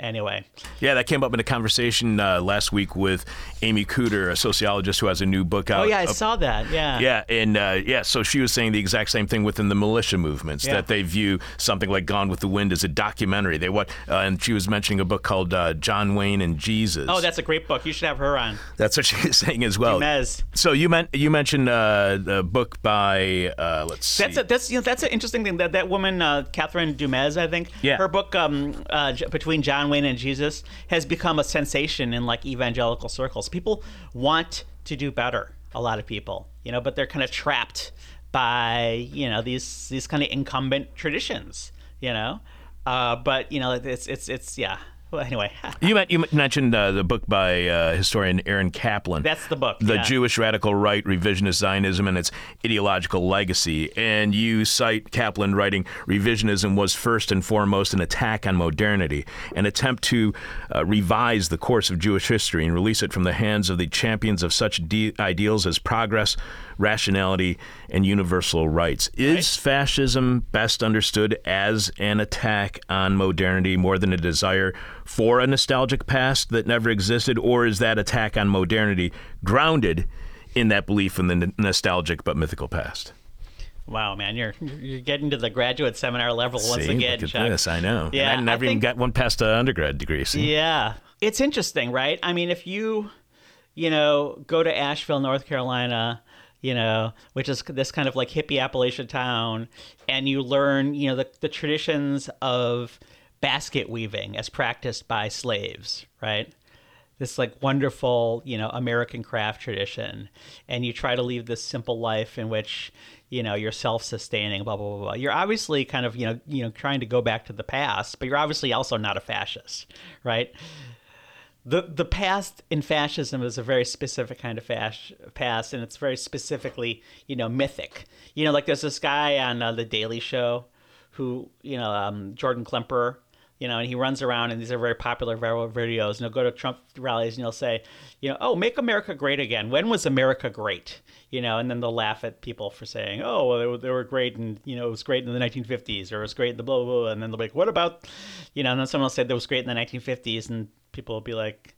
anyway. Yeah, that came up in a conversation uh, last week with Amy Cooter, a sociologist who has a new book out. Oh yeah, I uh, saw that. Yeah. Yeah, and uh, yeah, so she was saying the exact same thing within the militia movements Yeah. that they view something like Gone with the Wind as a documentary. They what, uh, and she was mentioning a book called uh, John Wayne and Jesus. Oh, that's a great book. You should have her on. that's what [LAUGHS] she was saying as well. Du Mez. So you meant you mentioned uh, the book by uh, let's see. That's a, that's you know that's an interesting thing that that woman uh, Catherine Du Mez I think Yeah. her book um, uh, between John Wayne and Jesus has become a sensation in like evangelical circles. People want to do better. A lot of people, you know, but they're kind of trapped by you know these these kind of incumbent traditions, you know. Uh, but you know it's it's it's yeah. [LAUGHS] Well, anyway, [LAUGHS] You, meant, you mentioned uh, the book by uh, historian Eran Kaplan. that's the book. the yeah. Jewish radical right, revisionist Zionism, and its ideological legacy. And you cite Kaplan writing, revisionism was first and foremost an attack on modernity, an attempt to uh, revise the course of Jewish history and release it from the hands of the champions of such de- ideals as progress, rationality, and universal rights. Is fascism best understood as an attack on modernity more than a desire for a nostalgic past that never existed, or is that attack on modernity grounded in that belief in the n- nostalgic but mythical past? Wow, man, you're you're getting to the graduate seminar level once See, again, look at Chuck. this. I know. Yeah, and I never I even got one past an undergrad degree. Yeah. It's interesting, right? I mean, if you, you know, go to Asheville, North Carolina, you know, which is this kind of like hippie Appalachian town, and you learn, you know, the, the traditions of basket weaving as practiced by slaves, right? This like wonderful, you know, American craft tradition, and you try to lead this simple life in which, you know, you're self-sustaining, blah blah blah. blah. You're obviously kind of, you know, you know, trying to go back to the past, but you're obviously also not a fascist, right? The the past in fascism is a very specific kind of fas- past, and it's very specifically you know mythic. You know, like there's this guy on uh, the Daily Show who you know um, Jordan Klepper. You know, and he runs around, and these are very popular viral videos. And he'll go to Trump rallies, and he'll say, you know, oh, make America great again. When was America great? You know, and then they'll laugh at people for saying, oh, well, they were, they were great, and you know, it was great in the 1950s, or it was great in the blah blah. blah. And then they'll be like, what about, you know? And then someone will say that was great in the 1950s, and people will be like,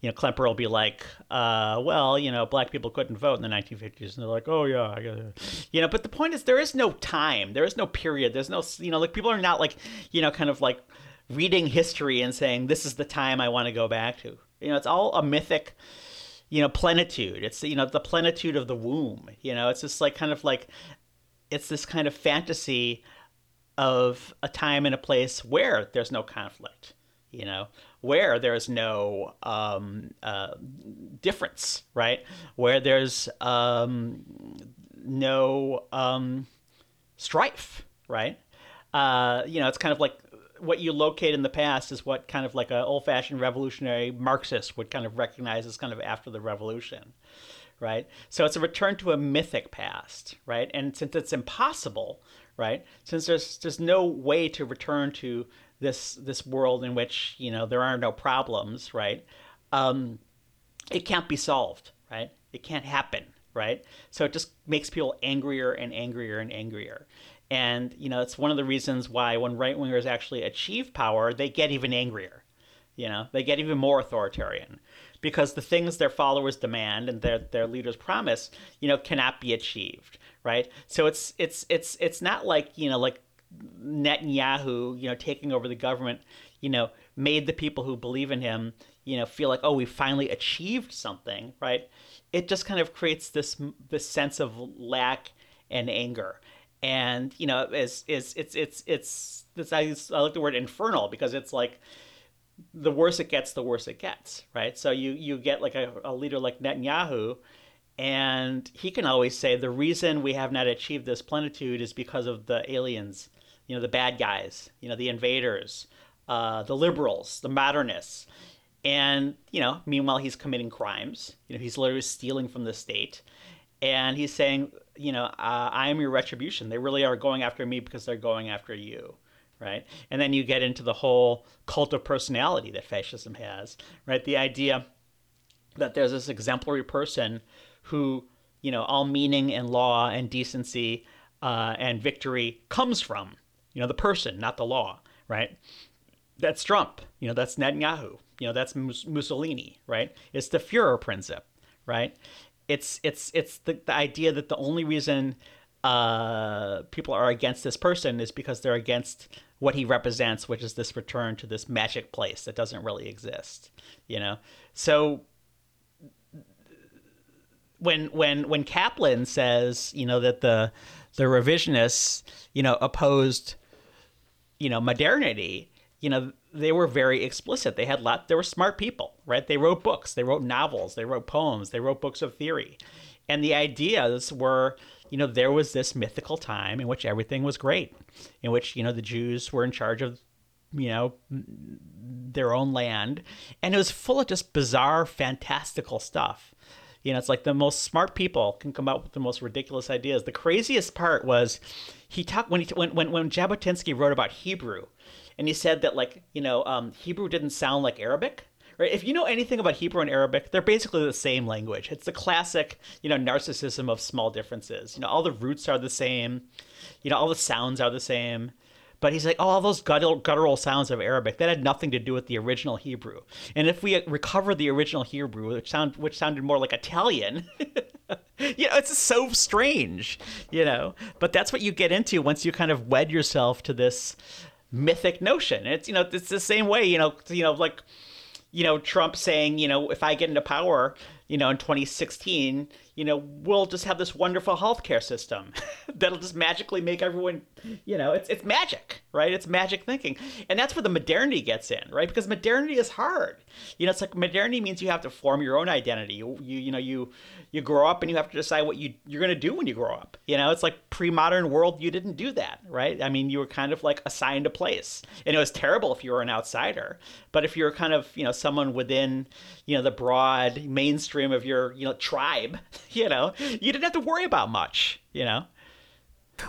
you know, Klepper will be like, uh, well, you know, black people couldn't vote in the 1950s. And they're like, oh, yeah, I it. You know, but the point is, there is no time. There is no period. There's no, you know, like people are not like, you know, kind of like reading history and saying, this is the time I want to go back to. You know, it's all a mythic, you know, plenitude. It's, you know, the plenitude of the womb. You know, it's just like kind of like, it's this kind of fantasy of a time and a place where there's no conflict, you know, where there's no um, uh, difference, right? Where there's um, no um, strife, right? Uh, you know, it's kind of like what you locate in the past is what kind of like an old-fashioned revolutionary Marxist would kind of recognize as kind of after the revolution, right? So it's a return to a mythic past, right? And since it's impossible, right? Since there's there's no way to return to this this world in which you know there are no problems, right? Um, it can't be solved, right? It can't happen, right? So it just makes people angrier and angrier and angrier. And you know, it's one of the reasons why when right wingers actually achieve power, they get even angrier. You know, they get even more authoritarian because the things their followers demand and their their leaders promise, you know, cannot be achieved, right? So it's it's it's it's not like you know like Netanyahu, you know, taking over the government, you know, made the people who believe in him, you know, feel like, oh, we finally achieved something, right? It just kind of creates this this sense of lack and anger, and you know, is it's it's it's this I, I like the word infernal because it's like the worse it gets, the worse it gets, right? So you you get like a, a leader like Netanyahu, and he can always say the reason we have not achieved this plenitude is because of the aliens, you know, the bad guys, you know, the invaders, uh, the liberals, the modernists, and you know, meanwhile he's committing crimes. You know, he's literally stealing from the state, and he's saying, you know, uh, I am your retribution. They really are going after me because they're going after you right? And then you get into the whole cult of personality that fascism has, right? The idea that there's this exemplary person who, you know, all meaning and law and decency uh, and victory comes from, you know, the person, not the law, right? That's Trump, you know, that's Netanyahu, you know, that's Mussolini, right? It's the Führer principle, right? It's it's it's the, the idea that the only reason uh, people are against this person is because they're against what he represents, which is this return to this magic place that doesn't really exist. You know, so when when when Kaplan says, you know, that the the revisionists, you know, opposed, you know, modernity, you know, they were very explicit. They had lot. They were smart people, right? They wrote books, they wrote novels, they wrote poems, they wrote books of theory, and the ideas were you know, there was this mythical time in which everything was great, in which, you know, the Jews were in charge of, you know, their own land. And it was full of just bizarre, fantastical stuff. You know, it's like the most smart people can come up with the most ridiculous ideas. The craziest part was he talked when he when when when Jabotinsky wrote about Hebrew, and he said that like you know um, Hebrew didn't sound like Arabic right? If you know anything about Hebrew and Arabic, they're basically the same language. It's the classic, you know, narcissism of small differences. You know, all the roots are the same. You know, all the sounds are the same. But he's like, oh, all those guttural, guttural sounds of Arabic that had nothing to do with the original Hebrew. And if we recover the original Hebrew, which sound which sounded more like Italian, [LAUGHS] you know, it's so strange, you know. But that's what you get into once you kind of wed yourself to this mythic notion. It's you know, it's the same way, you know, you know, like you know, Trump saying, you know, if I get into power, you know, in 2016, you know, we'll just have this wonderful healthcare system [LAUGHS] that'll just magically make everyone, you know, it's it's magic, right? It's magic thinking, and that's where the modernity gets in, right? Because modernity is hard. You know, it's like modernity means you have to form your own identity. You you, you know you you grow up and you have to decide what you you're going to do when you grow up. You know, it's like pre-modern world. You didn't do that, right? I mean, you were kind of like assigned a place, and it was terrible if you were an outsider. But if you're kind of you know someone within you know the broad mainstream of your you know tribe [LAUGHS] you know, you didn't have to worry about much, you know.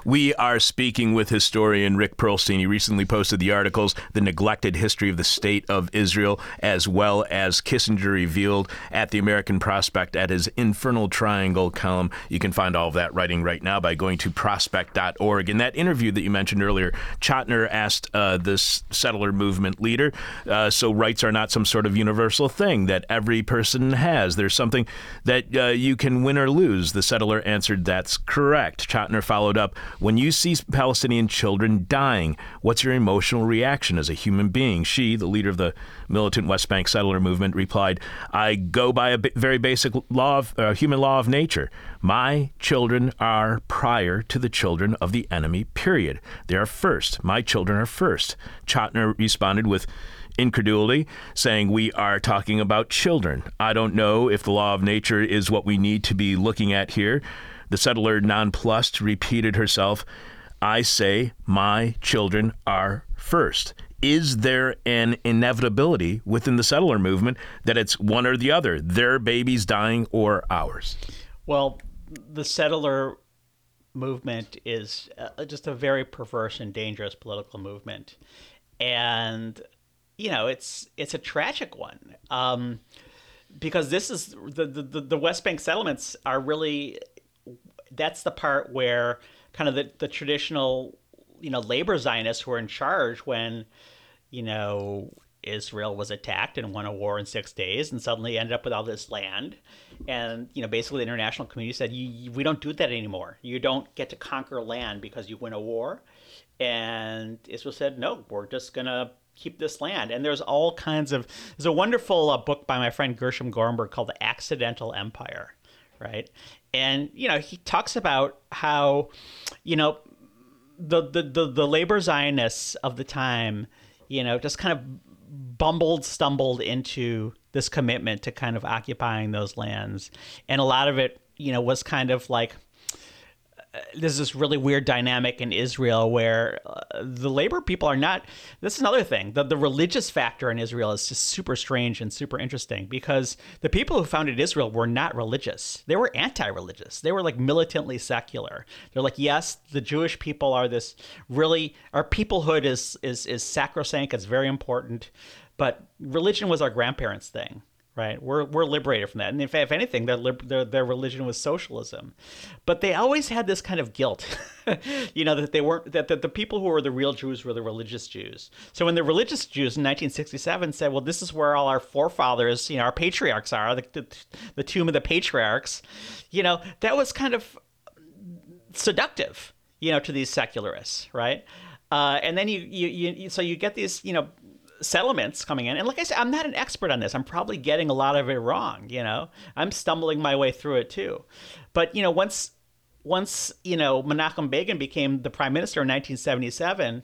We are speaking with historian Rick Perlstein. He recently posted the articles, The Neglected History of the State of Israel, as well as Kissinger Revealed at the American Prospect at his Infernal Triangle column. You can find all of that writing right now by going to prospect.org. In that interview that you mentioned earlier, Chotiner asked uh, this settler movement leader, uh, so rights are not some sort of universal thing that every person has. There's something that uh, you can win or lose. The settler answered, That's correct. Chotiner followed up, when you see Palestinian children dying, what's your emotional reaction as a human being? She, the leader of the militant West Bank settler movement, replied, I go by a very basic law of uh, human law of nature. My children are prior to the children of the enemy, period. They are first. My children are first. Chotiner responded with, incredulity, saying we are talking about children. I don't know if the law of nature is what we need to be looking at here. The settler, nonplussed, repeated herself, I say, my children are first. Is there an inevitability within the settler movement that it's one or the other, their babies dying or ours? Well, the settler movement is uh, just a very perverse and dangerous political movement. And, you know, it's it's a tragic one. Um, because this is the, the the West Bank settlements are really that's the part where kind of the, the traditional you know labor zionists who are in charge when you know Israel was attacked and won a war in six days, and suddenly ended up with all this land. And you know, basically, the international community said, you, "We don't do that anymore. You don't get to conquer land because you win a war." And Israel said, "No, we're just gonna keep this land." And there's all kinds of. There's a wonderful uh, book by my friend Gershom Gorenberg called "The Accidental Empire," right? And you know, he talks about how, you know, the the the, the labor Zionists of the time, you know, just kind of bumbled, stumbled into this commitment to kind of occupying those lands, and a lot of it, you know, was kind of like there's this really weird dynamic in Israel where uh, the labor people are not. This is another thing. The, the religious factor in Israel is just super strange and super interesting because the people who founded Israel were not religious. They were anti religious. They were like militantly secular. They're like, yes, the Jewish people are this really, our peoplehood is, is, is sacrosanct, it's very important, but religion was our grandparents' thing right? We're, we're liberated from that. And fact, if anything, their, their, their religion was socialism. But they always had this kind of guilt, [LAUGHS] you know, that they weren't, that, that the people who were the real Jews were the religious Jews. So when the religious Jews in 1967 said, well, this is where all our forefathers, you know, our patriarchs are, the, the, the tomb of the patriarchs, you know, that was kind of seductive, you know, to these secularists, right? Uh, and then you, you, you, so you get these, you know, settlements coming in. And like I said, I'm not an expert on this. I'm probably getting a lot of it wrong, you know. I'm stumbling my way through it too. But, you know, once once, you know, Menachem Begin became the prime minister in 1977,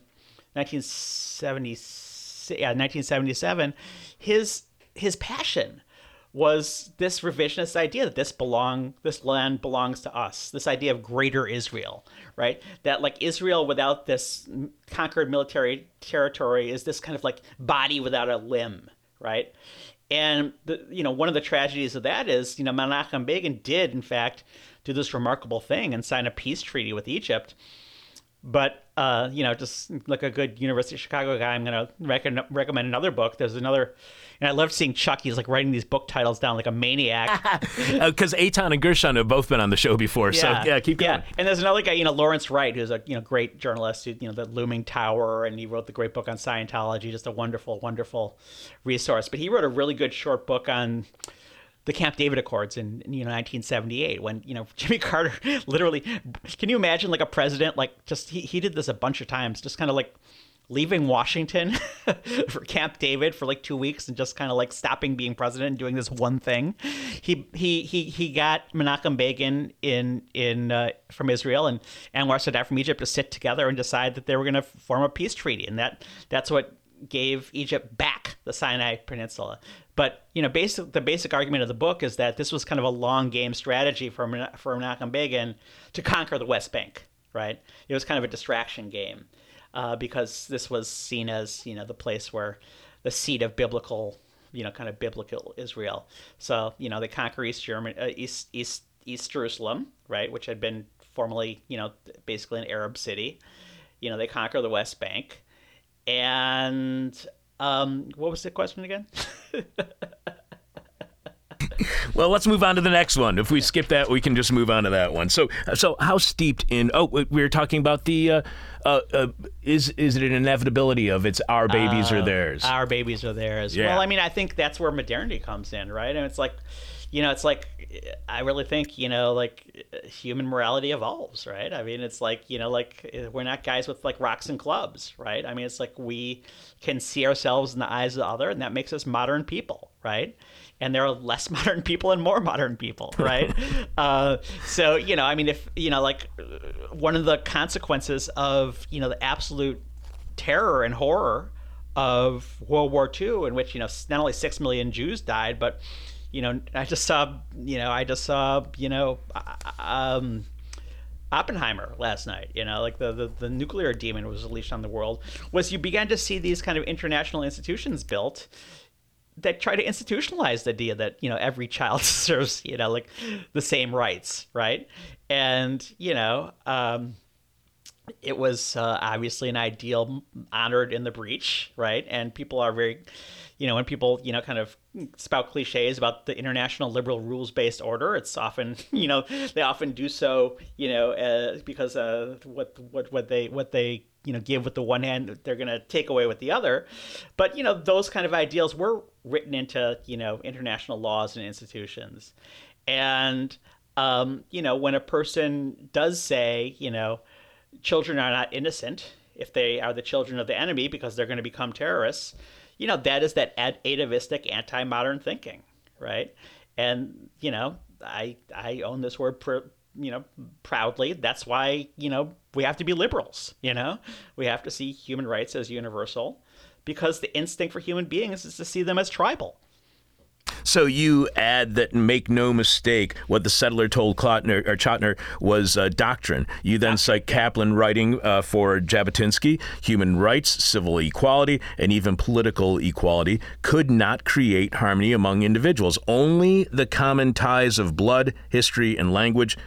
1976, yeah, 1977, his his passion was this revisionist idea that this belong this land belongs to us this idea of greater israel right? That like israel without this conquered military territory is this kind of like body without a limb right? And the you know one of the tragedies of that is you know menachem begin did in fact do this remarkable thing and sign a peace treaty with egypt. But uh, you know, just like a good University of Chicago guy, I'm going to rec- recommend another book. There's another, and I love seeing Chuck. He's like writing these book titles down like a maniac. Because [LAUGHS] uh, Eitan and Gershom have both been on the show before, yeah. so yeah, keep going. Yeah, and there's another guy, you know, Lawrence Wright, who's a you know great journalist, who you know the Looming Tower, and he wrote the great book on Scientology. Just a wonderful, wonderful resource. But he wrote a really good short book on the Camp David Accords in you know 1978 when you know [LAUGHS] Jimmy Carter literally can you imagine like a president like just he, he did this a bunch of times just kind of like leaving Washington [LAUGHS] for Camp David for like 2 weeks and just kind of like stopping being president and doing this one thing he he he he got Menachem Begin in in uh, from Israel and Anwar Sadat from Egypt to sit together and decide that they were going to form a peace treaty and that that's what gave Egypt back the Sinai Peninsula. But you know, basic the basic argument of the book is that this was kind of a long game strategy for for Menachem Begin to conquer the West Bank. Right? It was kind of a distraction game uh, because this was seen as you know the place where the seat of biblical you know kind of biblical Israel. So you know they conquer East Germany, uh, East East East Jerusalem, right, which had been formerly you know basically an Arab city. You know they conquer the West Bank and um, what was the question again? [LAUGHS] [LAUGHS] well, let's move on to the next one. If we skip that, we can just move on to that one. So, so how steeped in? Oh, we were talking about the. Uh, uh, uh, is is it an inevitability of it's our babies or uh, theirs? Our babies are theirs. Yeah. Well, I mean, I think that's where modernity comes in, right? And it's like, you know, it's like I really think you know, like human morality evolves, right? I mean, it's like you know, like we're not guys with like rocks and clubs, right? I mean, it's like we can see ourselves in the eyes of the other, and that makes us modern people, right? And there are less [LAUGHS] modern people and more modern people, [LAUGHS] right? uh, so you know, I mean, if you know, like one of the consequences of you know the absolute terror and horror of World War II, in which you know not only six million Jews died, but you know, I just saw, you know, I just saw, you know, um, Oppenheimer last night, you know, like the, the, the nuclear demon was unleashed on the world, was you began to see these kind of international institutions built that try to institutionalize the idea that, you know, every child [LAUGHS] deserves, you know, like the same rights, right? And, you know, um, it was uh, obviously an ideal honored in the breach, right? And people are very, you know, when people, you know, kind of spout cliches about the international liberal rules based order, it's often, [LAUGHS] you know, they often do so, you know, uh, because uh, what what what they what they you know give with the one hand they're going to take away with the other. But you know those kind of ideals were written into you know international laws and institutions. And um, you know when a person does say you know children are not innocent if they are the children of the enemy because they're going to become terrorists you know that is that atavistic anti-modern thinking right? And you know i i own this word pr- you know proudly that's why you know we have to be liberals you know we have to see human rights as universal because the instinct for human beings is to see them as tribal So you add that, make no mistake, what the settler told Klotner, or Chotiner was uh, doctrine. You then cite Kaplan writing uh, for Jabotinsky, human rights, civil equality, and even political equality could not create harmony among individuals. Only the common ties of blood, history, and language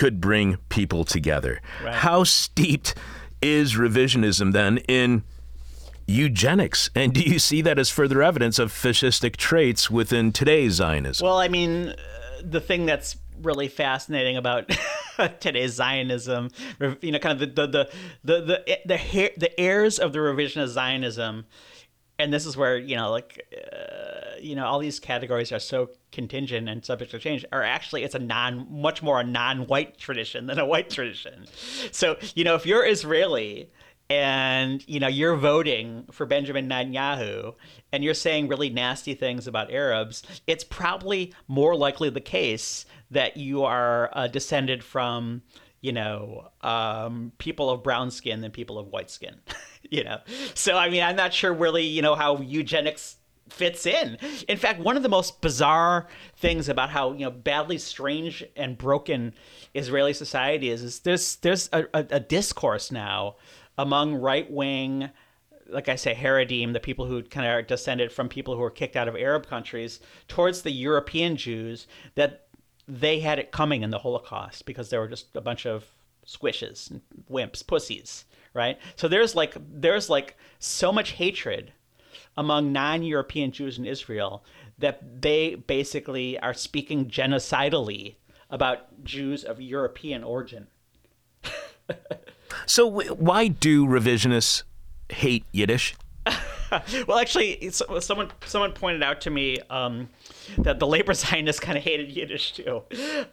could bring people together. How steeped is revisionism then in eugenics. And do you see that as further evidence of fascistic traits within today's Zionism? Well, I mean, uh, the thing that's really fascinating about [LAUGHS] today's Zionism, you know, kind of the the the the the, the, hair, the heirs of the revisionist Zionism, and this is where you know, like, uh, you know, all these categories are so contingent and subject to change. Are actually it's a non much more a non-white tradition than a white tradition. So you know, if you're Israeli and you know you're voting for Benjamin Netanyahu and you're saying really nasty things about Arabs, it's probably more likely the case that you are uh, descended from you know um, people of brown skin than people of white skin. [LAUGHS] you know, so I mean I'm not sure really you know how eugenics fits in. In fact, one of the most bizarre things about how you know badly strange and broken Israeli society is is there's there's a, a, a discourse now among right wing, like I say, Haredim, the people who kind of are descended from people who were kicked out of Arab countries, towards the European Jews that they had it coming in the Holocaust because they were just a bunch of squishes, and wimps, pussies, right? So there's like there's like so much hatred among non-European Jews in Israel that they basically are speaking genocidally about Jews of European origin. So why do revisionists hate Yiddish? [LAUGHS] well, actually, someone someone pointed out to me um, that the labor [LAUGHS] Zionists kind of hated Yiddish too,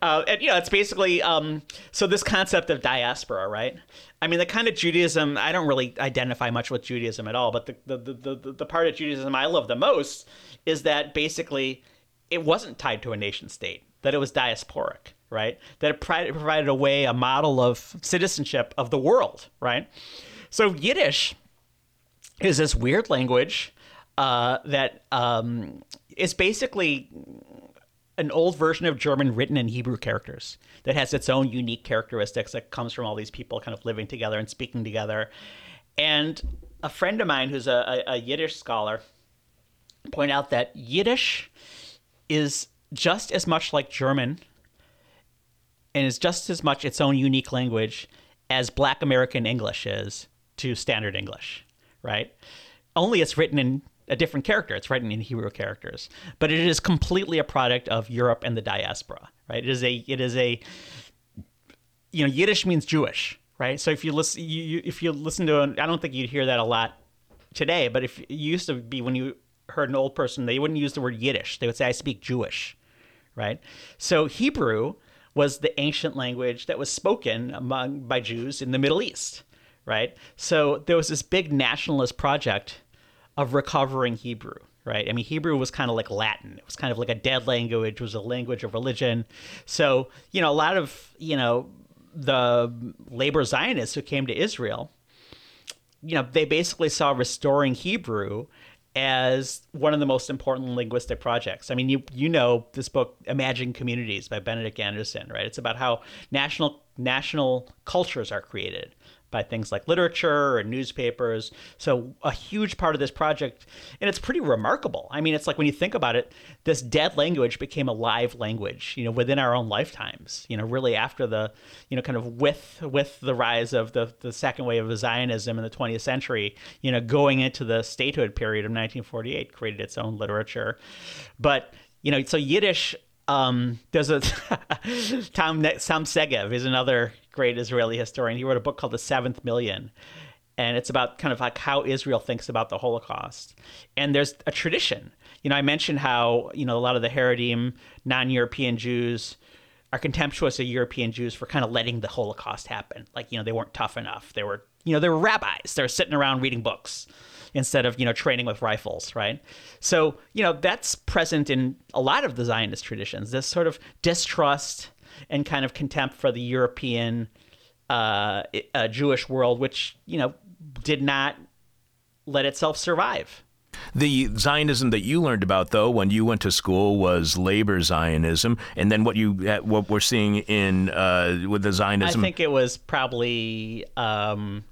uh, and you know, it's basically um, so this concept of diaspora, right? I mean, the kind of Judaism I don't really identify much with Judaism at all, but the the, the, the, the part of Judaism I love the most is that basically it wasn't tied to a nation state, that it was diasporic, right? That it provided a way, a model of citizenship of the world, right? So Yiddish is this weird language uh, that um, is basically an old version of German written in Hebrew characters that has its own unique characteristics that comes from all these people kind of living together and speaking together. And a friend of mine who's a, a, a Yiddish scholar point out that Yiddish is just as much like German and is just as much its own unique language as Black American English is to Standard English, right? Only it's written in a different character. It's written in Hebrew characters, but it is completely a product of Europe and the diaspora, right? It is a it is a you know Yiddish means Jewish, right? So if you listen you, you if you listen to I don't think you'd hear that a lot today, but if it used to be when you heard an old person, they wouldn't use the word Yiddish. They would say I speak Jewish, right? So Hebrew was the ancient language that was spoken among by Jews in the Middle East, right? So there was this big nationalist project of recovering Hebrew, right? I mean, Hebrew was kind of like Latin. It was kind of like a dead language, it was a language of religion. So, you know, a lot of, you know, the labor Zionists who came to Israel, you know, they basically saw restoring Hebrew as one of the most important linguistic projects. I mean, you you know this book, Imagine Communities by Benedict Anderson, right? It's about how national national cultures are created by things like literature and newspapers. So a huge part of this project, and it's pretty remarkable. I mean, it's like when you think about it, this dead language became a live language, you know, within our own lifetimes. You know, really after the, you know, kind of with with the rise of the the second wave of Zionism in the 20th century, you know, going into the statehood period of 1948, created its own literature. But you know, so Yiddish um, there's a [LAUGHS] Tom Sam Segev is another great Israeli historian. He wrote a book called The Seventh Million, and it's about kind of like how Israel thinks about the Holocaust. And there's a tradition. You know, I mentioned how you know a lot of the Haredim, non-European Jews, are contemptuous of European Jews for kind of letting the Holocaust happen. Like you know they weren't tough enough. They were you know they were rabbis. They were sitting around reading books instead of you know training with rifles, right? So you know that's present in a lot of the Zionist traditions. This sort of distrust and kind of contempt for the European uh, uh, Jewish world, which you know did not let itself survive. The Zionism that you learned about, though, when you went to school, was labor Zionism, and then what you what we're seeing in uh, with the Zionism. I think it was probably. Um,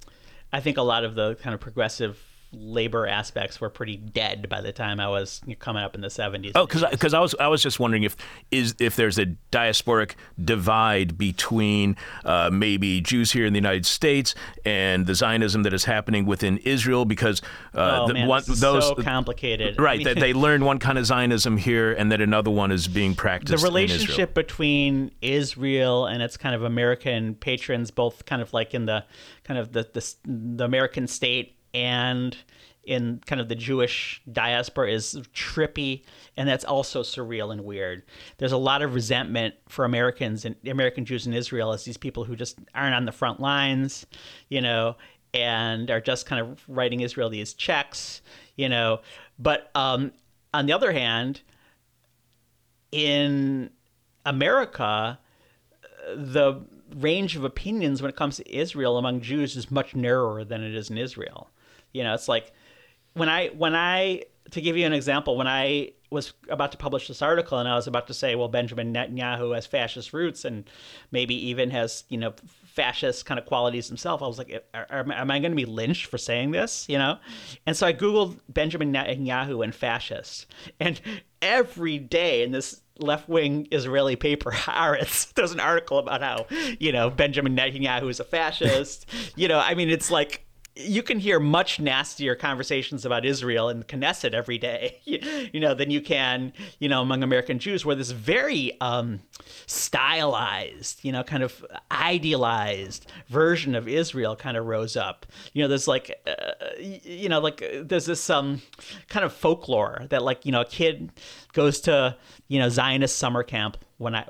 I think a lot of the kind of progressive labor aspects were pretty dead by the time I was coming up in the 70s. Oh, because because I, I, was I was just wondering if is if there's a diasporic divide between uh, maybe Jews here in the United States and the Zionism that is happening within Israel because uh, oh, the, man, one, those so complicated right I mean, that they learn one kind of Zionism here and that another one is being practiced. The relationship between Israel and its kind of American patrons, both kind of like in the kind of the the, the American state and in kind of the Jewish diaspora is trippy, and that's also surreal and weird. There's a lot of resentment for Americans and American Jews in Israel as these people who just aren't on the front lines, you know, and are just kind of writing Israel these checks, you know. But um, on the other hand, in America, the range of opinions when it comes to Israel among Jews is much narrower than it is in Israel. You know, it's like when I when I to give you an example, when I was about to publish this article and I was about to say, well, Benjamin Netanyahu has fascist roots and maybe even has you know fascist kind of qualities himself, I was like, are, are, am I going to be lynched for saying this? You know, and so I googled Benjamin Netanyahu and fascist, and every day in this left wing Israeli paper, [LAUGHS] Haaretz, there's an article about how, you know, Benjamin Netanyahu is a fascist. you know, I mean, it's like you can hear much nastier conversations about Israel in Knesset every day, [LAUGHS] you know, than you can, you know, among American Jews, where this very um, stylized, you know, kind of idealized version of Israel kind of rose up. You know, there's like, uh, you know, like there's this um, kind of folklore that like, you know, a kid goes to, you know, Zionist summer camp when I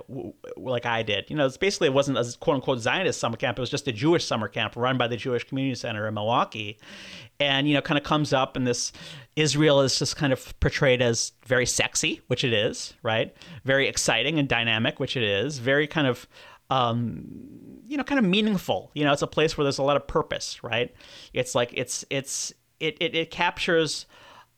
like I did. You know, it's basically it wasn't a quote unquote Zionist summer camp. It was just a Jewish summer camp run by the Jewish Community Center in Milwaukee, and you know, kind of comes up and this Israel is just kind of portrayed as very sexy, which it is, right? Very exciting and dynamic, which it is. Very kind of um, you know, kind of meaningful. You know, it's a place where there's a lot of purpose, right? It's like it's it's it it, it captures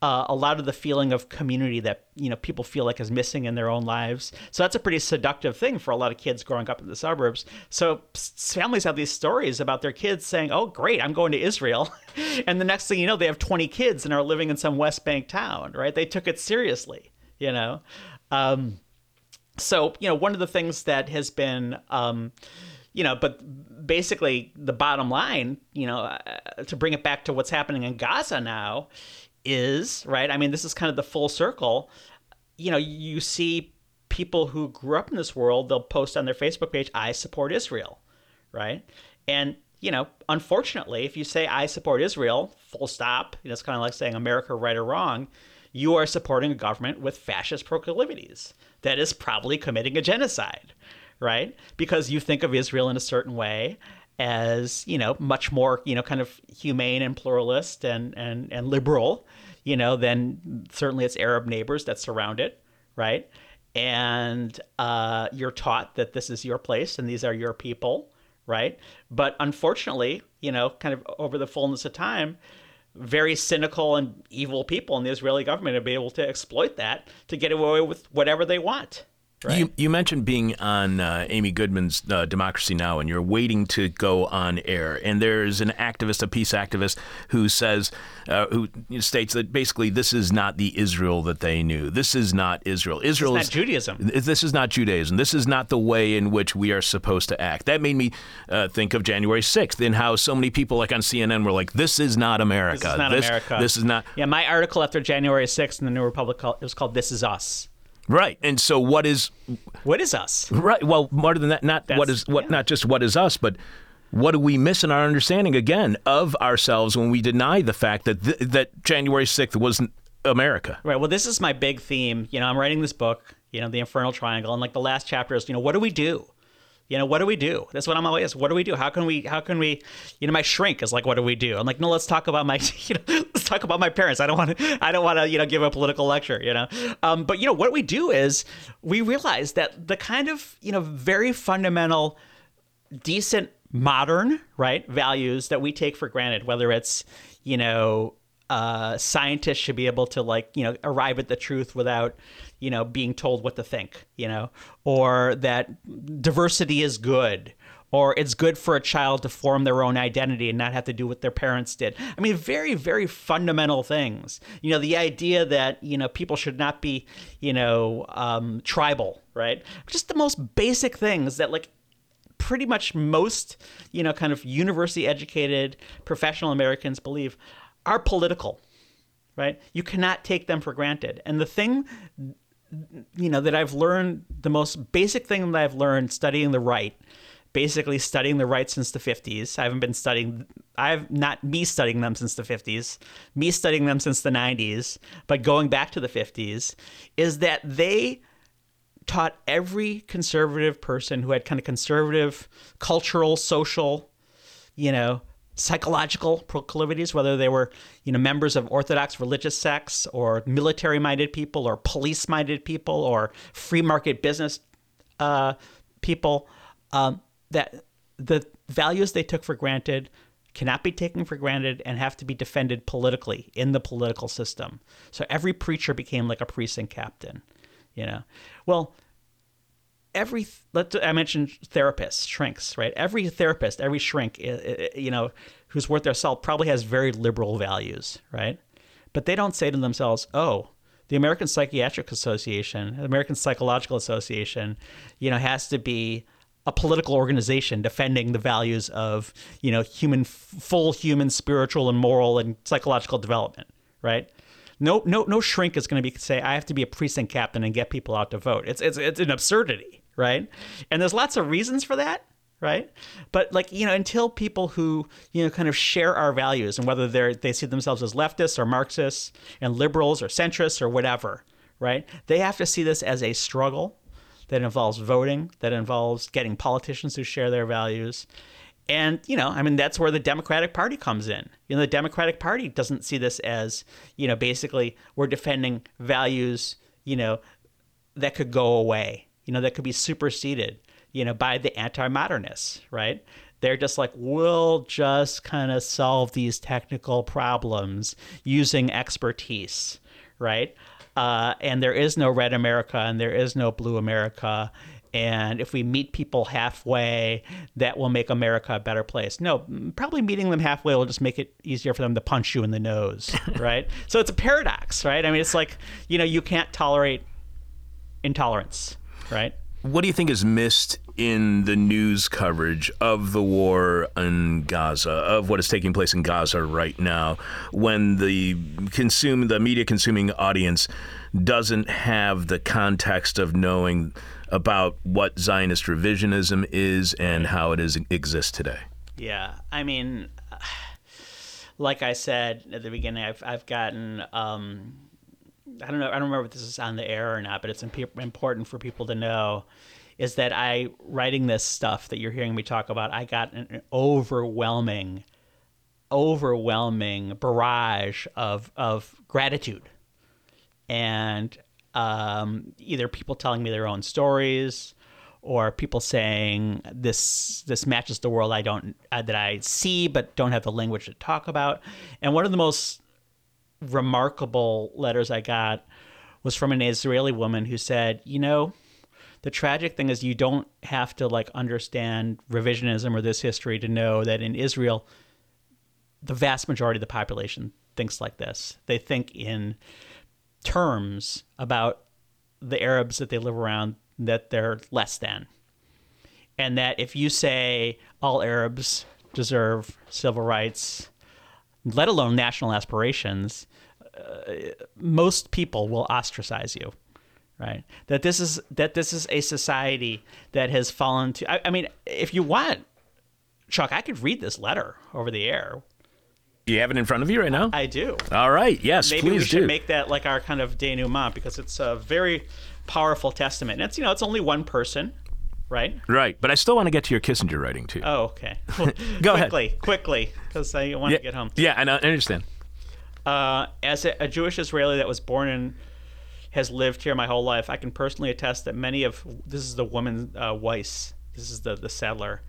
uh, a lot of the feeling of community that you know people feel like is missing in their own lives. So that's a pretty seductive thing for a lot of kids growing up in the suburbs. So families have these stories about their kids saying, "Oh, great, I'm going to Israel," [LAUGHS] and the next thing you know, they have 20 kids and are living in some West Bank town. Right? They took it seriously. You know. Um, so you know, one of the things that has been um, you know, but basically the bottom line, you know, uh, to bring it back to what's happening in Gaza now, is, right? I mean, this is kind of the full circle. You know, you see people who grew up in this world, they'll post on their Facebook page, I support Israel, right? And, you know, unfortunately, if you say I support Israel, full stop, you know, it's kind of like saying America right or wrong, you are supporting a government with fascist proclivities that is probably committing a genocide, right? Because you think of Israel in a certain way as you know much more you know kind of humane and pluralist and and and liberal you know than certainly its arab neighbors that surround it right? And uh, you're taught that this is your place and these are your people right? But unfortunately you know kind of over the fullness of time very cynical and evil people in the israeli government have been able to exploit that to get away with whatever they want Right. You, you mentioned being on uh, Amy Goodman's uh, Democracy Now! and you're waiting to go on air. And there's an activist, a peace activist, who says, uh, who states that basically this is not the Israel that they knew. This is not Israel. Israel this is, is Judaism. This is not Judaism. This is not the way in which we are supposed to act. That made me uh, think of January 6th and how so many people, like on CNN, were like, "This is not America. This is not this, America. This is not." Yeah, my article after January 6th in the New Republic it was called "This Is Us." Right. And so what is what is us? Right. Well, more than that, not That's, what is what yeah. not just what is us, but What do we miss in our understanding again of ourselves when we deny the fact that th- that January 6th wasn't America? Right. Well, this is my big theme. You know, I'm writing this book, you know, The Infernal Triangle, and like the last chapter is, you know, what do we do? You know, what do we do? That's what I'm always. What do we do? How can we? How can we? You know, my shrink is like, what do we do? I'm like, no, let's talk about my. [LAUGHS] You know, let's talk about my parents. I don't want to. I don't want to. You know, give a political lecture. You know, um, but you know what we do is we realize that the kind of you know very fundamental, decent modern right values that we take for granted, whether it's you know uh, scientists should be able to like you know arrive at the truth without you know being told what to think you know or that diversity is good or it's good for a child to form their own identity and not have to do what their parents did i mean very very fundamental things you know the idea that you know people should not be you know um, tribal right just the most basic things that like pretty much most you know kind of university educated professional americans believe are political, right? You cannot take them for granted. And the thing, you know, that I've learned, the most basic thing that I've learned studying the right, basically studying the right since the 50s. I haven't been studying, I've not me studying them since the 50s, me studying them since the 90s, but going back to the 50s, is that they taught every conservative person who had kind of conservative cultural, social, you know, psychological proclivities, whether they were, you know, members of orthodox religious sects or military-minded people or police-minded people or free market business uh, people, um, that the values they took for granted cannot be taken for granted and have to be defended politically in the political system. So every preacher became like a precinct captain, you know. Well, every let I mentioned therapists, shrinks, right? Every therapist, every shrink, you know, who's worth their salt probably has very liberal values, right? But they don't say to themselves, "Oh, the American Psychiatric Association, the American Psychological Association, you know, has to be a political organization defending the values of, you know, human full human spiritual and moral and psychological development, right? No, no, no shrink is going to be say I have to be a precinct captain and get people out to vote. It's it's it's an absurdity, right? And there's lots of reasons for that, right? But like you know, until people who you know kind of share our values and whether they're they see themselves as leftists or Marxists and liberals or centrists or whatever, right? They have to see this as a struggle that involves voting, that involves getting politicians who share their values. And, you know, I mean, that's where the Democratic Party comes in. You know, the Democratic Party doesn't see this as, you know, basically we're defending values, you know, that could go away you know, that could be superseded, you know, by the anti-modernists, right? They're just like, we'll just kind of solve these technical problems using expertise, right? Uh, and there is no red America and there is no blue America. And if we meet people halfway, that will make America a better place. No, probably meeting them halfway will just make it easier for them to punch you in the nose, [LAUGHS] right? so it's a paradox, right? I mean, it's like, you know, you can't tolerate intolerance right? What do you think is missed in the news coverage of the war in Gaza, of what is taking place in Gaza right now, when the consume the media consuming audience doesn't have the context of knowing about what Zionist revisionism is and how it is exists today? Yeah, I mean, like I said at the beginning, I've I've gotten. Um, I don't know. I don't remember if this is on the air or not, but it's imp- important for people to know is that I writing this stuff that you're hearing me talk about. I got an overwhelming, overwhelming barrage of of gratitude, and um, either people telling me their own stories, or people saying this this matches the world I don't uh, that I see but don't have the language to talk about. And one of the most remarkable letters I got was from an Israeli woman who said, you know, the tragic thing is you don't have to like understand revisionism or this history to know that in Israel, the vast majority of the population thinks like this. They think in terms about the Arabs that they live around that they're less than. And that if you say all Arabs deserve civil rights, let alone national aspirations, uh, most people will ostracize you right that this is that this is a society that has fallen to I, I, mean if you want Chuck, I could read this letter over the air. You have it in front of you right now? I do. All right. Yes, Maybe please we should do. make that like our kind of denouement because it's a very powerful testament. And it's you know it's only one person, right? right. But I still want to get to your Kissinger writing, too. Oh, okay. [LAUGHS] Go ahead. quickly, quickly, because I want yeah, to get home. Yeah, I, know, I understand. Uh, as a, a Jewish Israeli that was born and has lived here my whole life, I can personally attest that many of this is the woman uh, Weiss. This is the the settler.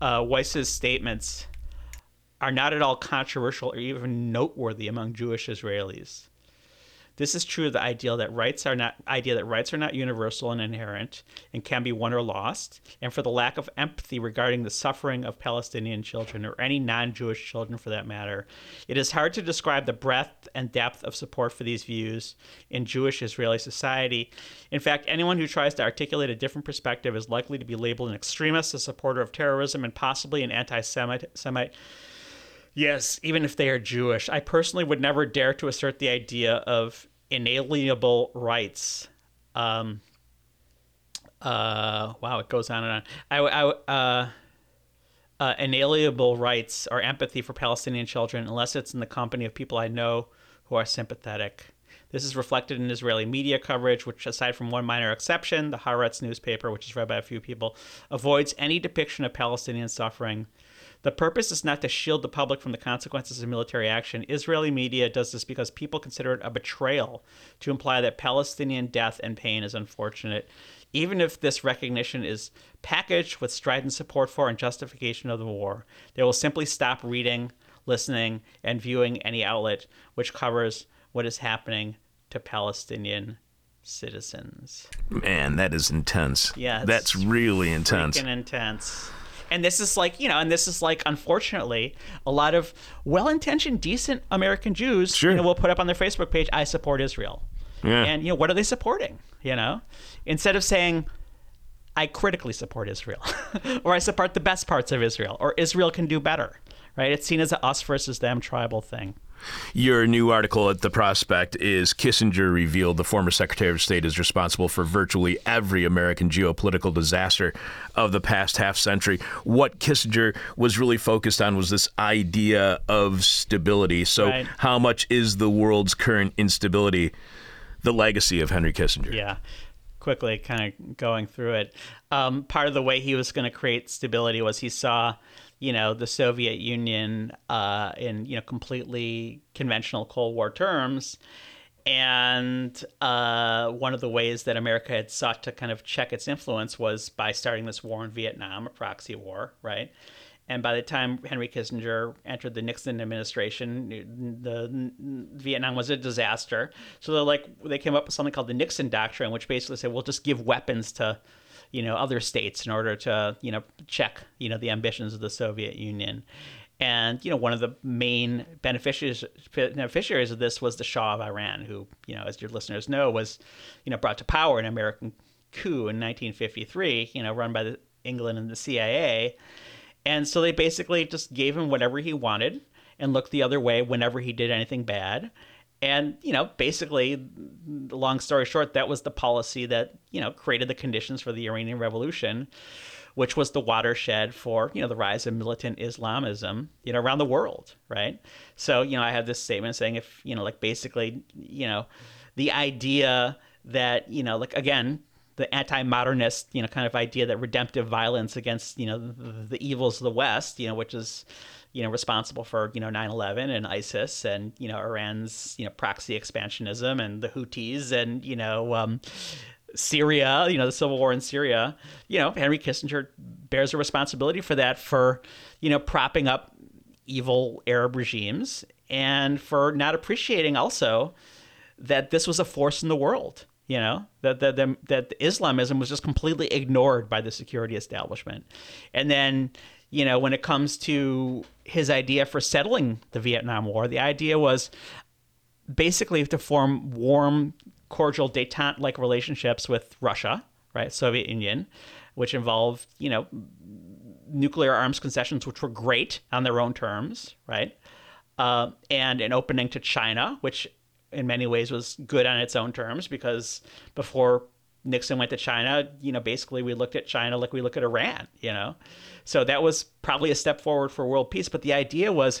Uh, Weiss's statements are not at all controversial or even noteworthy among Jewish Israelis. This is true of the that rights are not idea that rights are not universal and inherent and can be won or lost, and for the lack of empathy regarding the suffering of Palestinian children or any non-Jewish children for that matter. It is hard to describe the breadth and depth of support for these views in Jewish Israeli society. In fact, anyone who tries to articulate a different perspective is likely to be labeled an extremist, a supporter of terrorism, and possibly an anti-Semite. Semite. Yes, even if they are Jewish. I personally would never dare to assert the idea of inalienable rights. Um, uh, wow, it goes on and on. I, I, uh, uh, inalienable rights or empathy for Palestinian children unless it's in the company of people I know who are sympathetic. This is reflected in Israeli media coverage, which, aside from one minor exception, the Haaretz newspaper, which is read by a few people, avoids any depiction of Palestinian suffering. The purpose is not to shield the public from the consequences of military action. Israeli media does this because people consider it a betrayal to imply that Palestinian death and pain is unfortunate. Even if this recognition is packaged with strident support for and justification of the war, they will simply stop reading, listening, and viewing any outlet which covers what is happening to Palestinian citizens. Man, that is intense. Yeah, That's really intense. Freaking intense. And this is like, you know, and this is like, unfortunately, a lot of well-intentioned, decent American Jews, Sure. you know, will put up on their Facebook page, "I support Israel," Yeah. and you know, what are they supporting? You know, instead of saying, "I critically support Israel," [LAUGHS] or "I support the best parts of Israel," or "Israel can do better," right? It's seen as a us versus them tribal thing. Your new article at The Prospect is Kissinger revealed the former Secretary of State is responsible for virtually every American geopolitical disaster of the past half century. What Kissinger was really focused on was this idea of stability. So, Right. how much is the world's current instability the legacy of Henry Kissinger? Yeah. Quickly, kind of going through it. Um, part of the way he was going to create stability was he saw, you know, the Soviet Union uh, in you know completely conventional Cold War terms, and uh, one of the ways that America had sought to kind of check its influence was by starting this war in Vietnam, a proxy war, right? And by the time Henry Kissinger entered the Nixon administration, the Vietnam was a disaster. So they like they came up with something called the Nixon Doctrine, which basically said we'll just give weapons to, you know, other states in order to you know check you know the ambitions of the Soviet Union. And you know one of the main beneficiaries beneficiaries of this was the Shah of Iran, who you know as your listeners know was you know brought to power an American coup in 1953, you know run by the England and the CIA. And so they basically just gave him whatever he wanted and looked the other way whenever he did anything bad. And, you know, basically, long story short, that was the policy that, you know, created the conditions for the Iranian Revolution, which was the watershed for, you know, the rise of militant Islamism, you know, around the world, right? So, you know, I have this statement saying if, you know, like basically, you know, the idea that, you know, like again, the anti-modernist, you know, kind of idea that redemptive violence against, you know, the, the evils of the West, you know, which is, you know, responsible for, you know, 9/11 and ISIS and, you know, Iran's, you know, proxy expansionism and the Houthis and, you know, um, Syria, you know, the civil war in Syria. You know, Henry Kissinger bears a responsibility for that for, you know, propping up evil Arab regimes and for not appreciating also that this was a force in the world you know that that that, that Islamism was just completely ignored by the security establishment, and then you know when it comes to his idea for settling the Vietnam War, the idea was basically to form warm, cordial détente-like relationships with Russia, right, Soviet Union, which involved you know nuclear arms concessions, which were great on their own terms, right, uh, and an opening to China, which in many ways was good on its own terms because before Nixon went to China, you know, basically we looked at China like we look at Iran, you know. So that was probably a step forward for world peace. But the idea was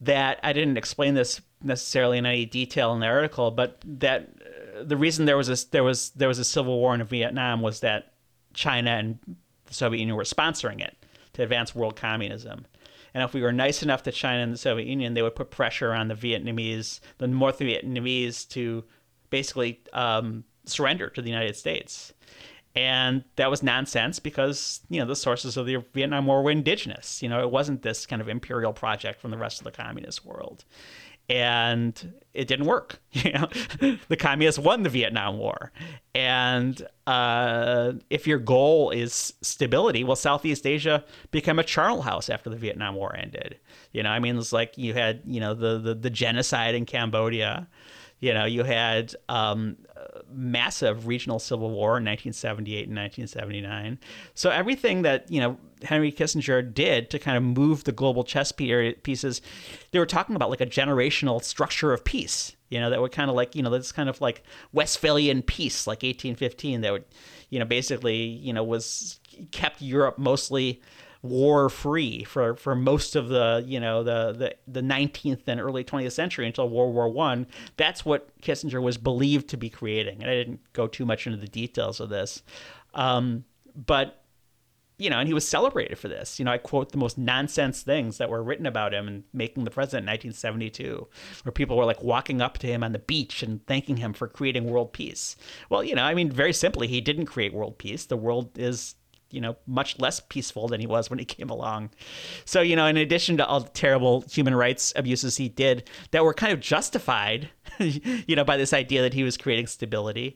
that I didn't explain this necessarily in any detail in the article, but that uh, the reason there was a there was there was a civil war in Vietnam was that China and the Soviet Union were sponsoring it to advance world communism. And if we were nice enough to China and the Soviet Union, they would put pressure on the Vietnamese, the North Vietnamese, to basically um, surrender to the United States. And that was nonsense because, you know, the sources of the Vietnam War were indigenous. You know, it wasn't this kind of imperial project from the rest of the communist world. And it didn't work. [LAUGHS] You know, the communists won the Vietnam War. And uh, if your goal is stability, well, Southeast Asia became a charnel house after the Vietnam War ended. You know, I mean, it's like you had, you know, the, the, the genocide in Cambodia you know, you had um, massive regional civil war in 1978 and 1979. So everything that you know Henry Kissinger did to kind of move the global chess pieces, they were talking about like a generational structure of peace. You know, that would kind of like you know this kind of like Westphalian peace, like 1815, that would you know basically you know was kept Europe mostly war free for, for most of the you know the, the the 19th and early 20th century until World War One. That's what Kissinger was believed to be creating, and I didn't go too much into the details of this, um, but you know, and he was celebrated for this. You know, I quote the most nonsense things that were written about him and making the president in 1972, where people were like walking up to him on the beach and thanking him for creating world peace. Well, you know, I mean, very simply, he didn't create world peace. The world is you know much less peaceful than he was when he came along. So you know in addition to all the terrible human rights abuses he did that were kind of justified [LAUGHS] you know by this idea that he was creating stability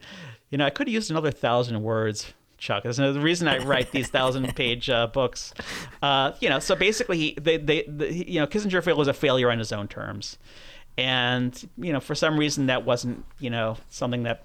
you know i could have used another thousand words chuck. That's the reason i write these thousand [LAUGHS] page uh, books. Uh, you know so basically he they, they, the, you know kissinger was a failure on his own terms. And you know for some reason that wasn't you know something that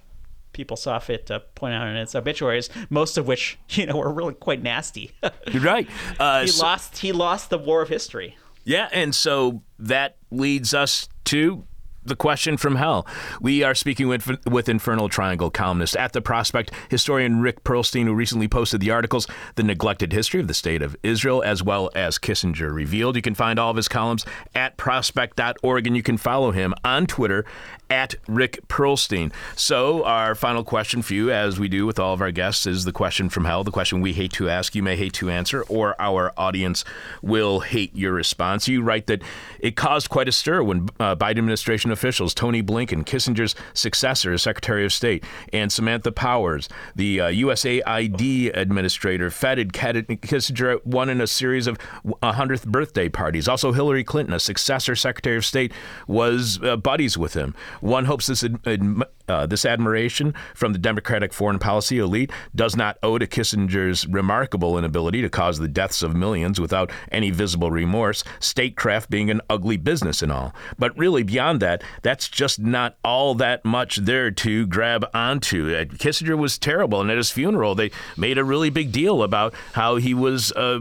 people saw fit to point out in its obituaries, most of which [LAUGHS] you know were really quite nasty. [LAUGHS] You're right. Uh, he so, lost. He lost the war of history. Yeah, and so that leads us to the question from hell. We are speaking with, with Infernal Triangle columnist at the Prospect, historian Rick Perlstein, who recently posted the articles The Neglected History of the State of Israel, as well as Kissinger Revealed. You can find all of his columns at prospect.org, and you can follow him on Twitter at Rick Perlstein. So, our final question for you, as we do with all of our guests, is the question from hell, the question we hate to ask, you may hate to answer, or our audience will hate your response. You write that it caused quite a stir when uh, Biden administration officials, Tony Blinken, Kissinger's successor as Secretary of State, and Samantha Powers, the uh, USAID administrator, feted Kissinger one in a series of 100th birthday parties. Also, Hillary Clinton, a successor Secretary of State, was uh, buddies with him. One hopes this ad- uh, this admiration from the Democratic foreign policy elite does not owe to Kissinger's remarkable inability to cause the deaths of millions without any visible remorse, statecraft being an ugly business and all. But really, beyond that, that's just not all that much there to grab onto. Uh, Kissinger was terrible, and at his funeral, they made a really big deal about how he was a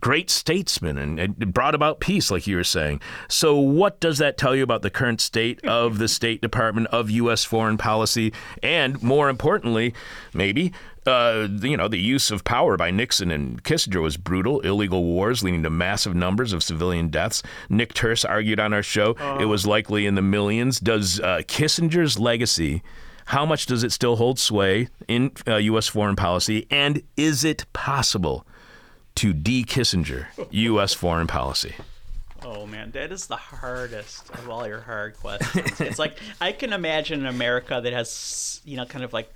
great statesman and, and brought about peace, like you were saying. So, what does that tell you about the current state of the State Department of U.S. foreign policy, and more importantly, maybe uh, you know, the use of power by Nixon and Kissinger was brutal. Illegal wars leading to massive numbers of civilian deaths. Nick Turse argued on our show uh. it was likely in the millions. Does uh, Kissinger's legacy, how much does it still hold sway in U.S. Uh, foreign policy? And is it possible to de Kissinger U.S. foreign policy? Oh man, that is the hardest of all your hard questions. it's [LAUGHS] like I can imagine an America that has, you know, kind of like,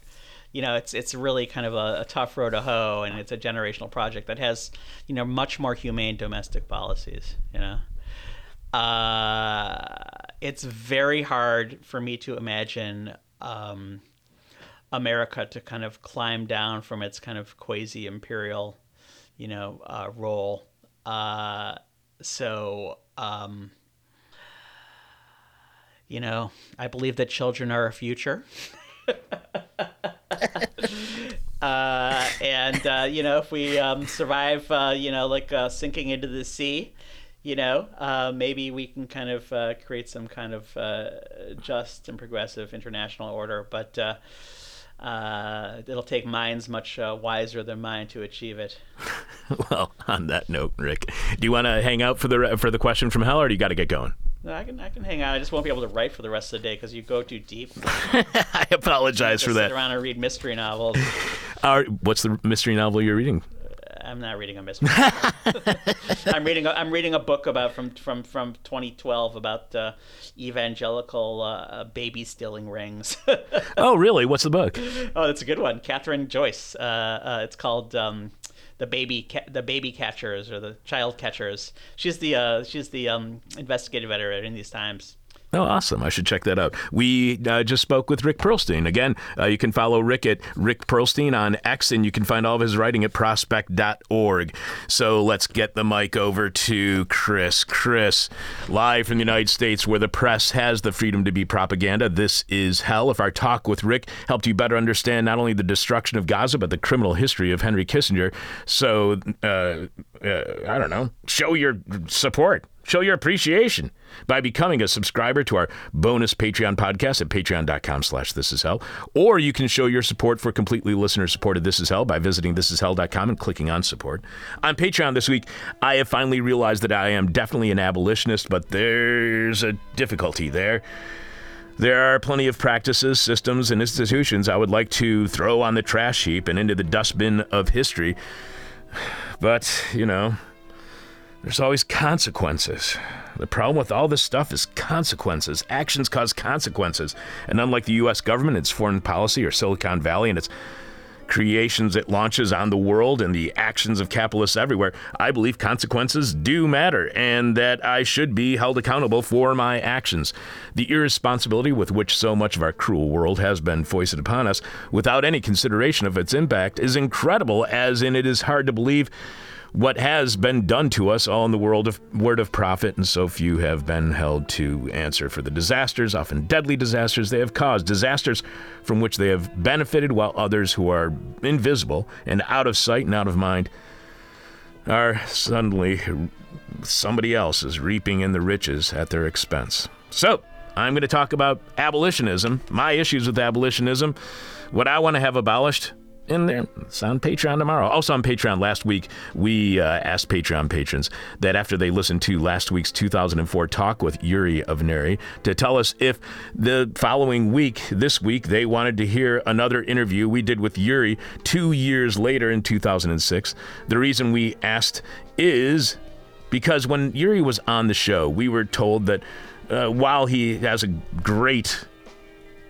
you know, it's it's really kind of a, a tough road to hoe, and it's a generational project that has, you know, much more humane domestic policies. You know, uh, it's very hard for me to imagine um, America to kind of climb down from its kind of quasi imperial, you know, uh, role. Uh, so um, you know, I believe that children are our future. [LAUGHS] uh, and uh, you know, if we um, survive, uh, you know, like uh, sinking into the sea, you know, uh, maybe we can kind of uh, create some kind of just and progressive international order. But uh, it'll take minds much uh, wiser than mine to achieve it. [LAUGHS] Well, on that note, Rick, do you want to hang out for the re- for the question from hell, or do you got to get going? No, I can I can hang out. I just won't be able to write for the rest of the day because you go too deep. [LAUGHS] I apologize for Just sit that. around and read mystery novels. [LAUGHS] Our, what's the mystery novel you're reading? I'm not reading a mystery. [LAUGHS] I'm reading. A, I'm reading a book about from from from 2012 about uh, evangelical uh, baby stealing rings. [LAUGHS] Oh, really? What's the book? oh, that's a good one. Kathryn Joyce. Uh, uh, it's called um, the baby ca- the baby catchers or the child catchers. She's the uh, she's the um, investigative editor in these times. Oh, awesome. I should check that out. We uh, just spoke with Rick Perlstein. Again, uh, you can follow Rick at Rick Perlstein on X, and you can find all of his writing at prospect.org. So let's get the mic over to Chris. Chris, live from the United States, where the press has the freedom to be propaganda. This is hell. If our talk with Rick helped you better understand not only the destruction of Gaza, but the criminal history of Henry Kissinger, so, uh, uh, I don't know, show your support. Show your appreciation by becoming a subscriber to our bonus Patreon podcast at patreon.com slash this is hell. Or you can show your support for completely listener supported This Is Hell by visiting thisishell.com and clicking on support. On Patreon this week, I have finally realized that I am definitely an abolitionist, but there's a difficulty there. There are plenty of practices, systems, and institutions I would like to throw on the trash heap and into the dustbin of history. [SIGHS] But, you know, there's always consequences. The problem with all this stuff is consequences. Actions cause consequences. And unlike the U.S. government, its foreign policy, or Silicon Valley and its creations it launches on the world and the actions of capitalists everywhere, I believe consequences do matter and that I should be held accountable for my actions. The irresponsibility with which so much of our cruel world has been foisted upon us without any consideration of its impact is incredible, as in it is hard to believe what has been done to us all in the world of word of profit, and so few have been held to answer for the disasters, often deadly disasters they have caused, disasters from which they have benefited, while others who are invisible and out of sight and out of mind are suddenly somebody else is reaping in the riches at their expense. So, I'm going to talk about abolitionism, my issues with abolitionism, what I want to have abolished, in there. It's on Patreon tomorrow. Also on Patreon last week, we uh, asked Patreon patrons that after they listened to last week's 2004 talk with Yuri Avnery to tell us if the following week, this week, they wanted to hear another interview we did with Yuri two years later in 2006. The reason we asked is because when Yuri was on the show, we were told that uh, while he has a great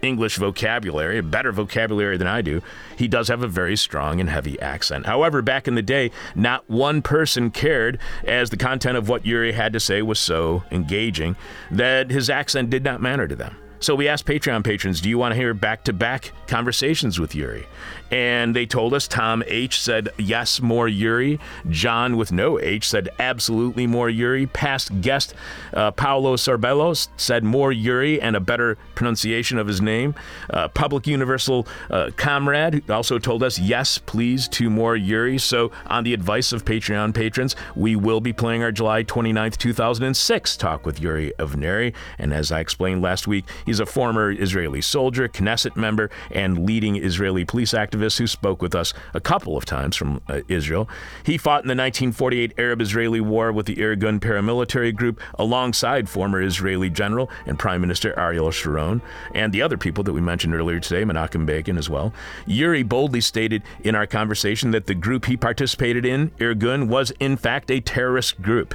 English vocabulary, a better vocabulary than I do, he does have a very strong and heavy accent. However, back in the day, not one person cared, as the content of what Yuri had to say was so engaging that his accent did not matter to them. So we asked Patreon patrons, do you want to hear back to back conversations with Yuri? And they told us Tom H said yes, more Yuri. John with no H said absolutely more Yuri. Past guest uh, Paolo Sorbelos said more Yuri and a better pronunciation of his name. Uh, Public Universal uh, Comrade also told us yes, please, to more Yuri. So, on the advice of Patreon patrons, we will be playing our July 29th, 2006 talk with Yuri Avnery. And as I explained last week, he's a former Israeli soldier, Knesset member, and leading Israeli police activist who spoke with us a couple of times from uh, Israel. He fought in the 1948 Arab Israeli War with the Irgun paramilitary group alongside former Israeli General and Prime Minister Ariel Sharon and the other people that we mentioned earlier today, Menachem Begin as well. Yuri boldly stated in our conversation that the group he participated in, Irgun, was in fact a terrorist group.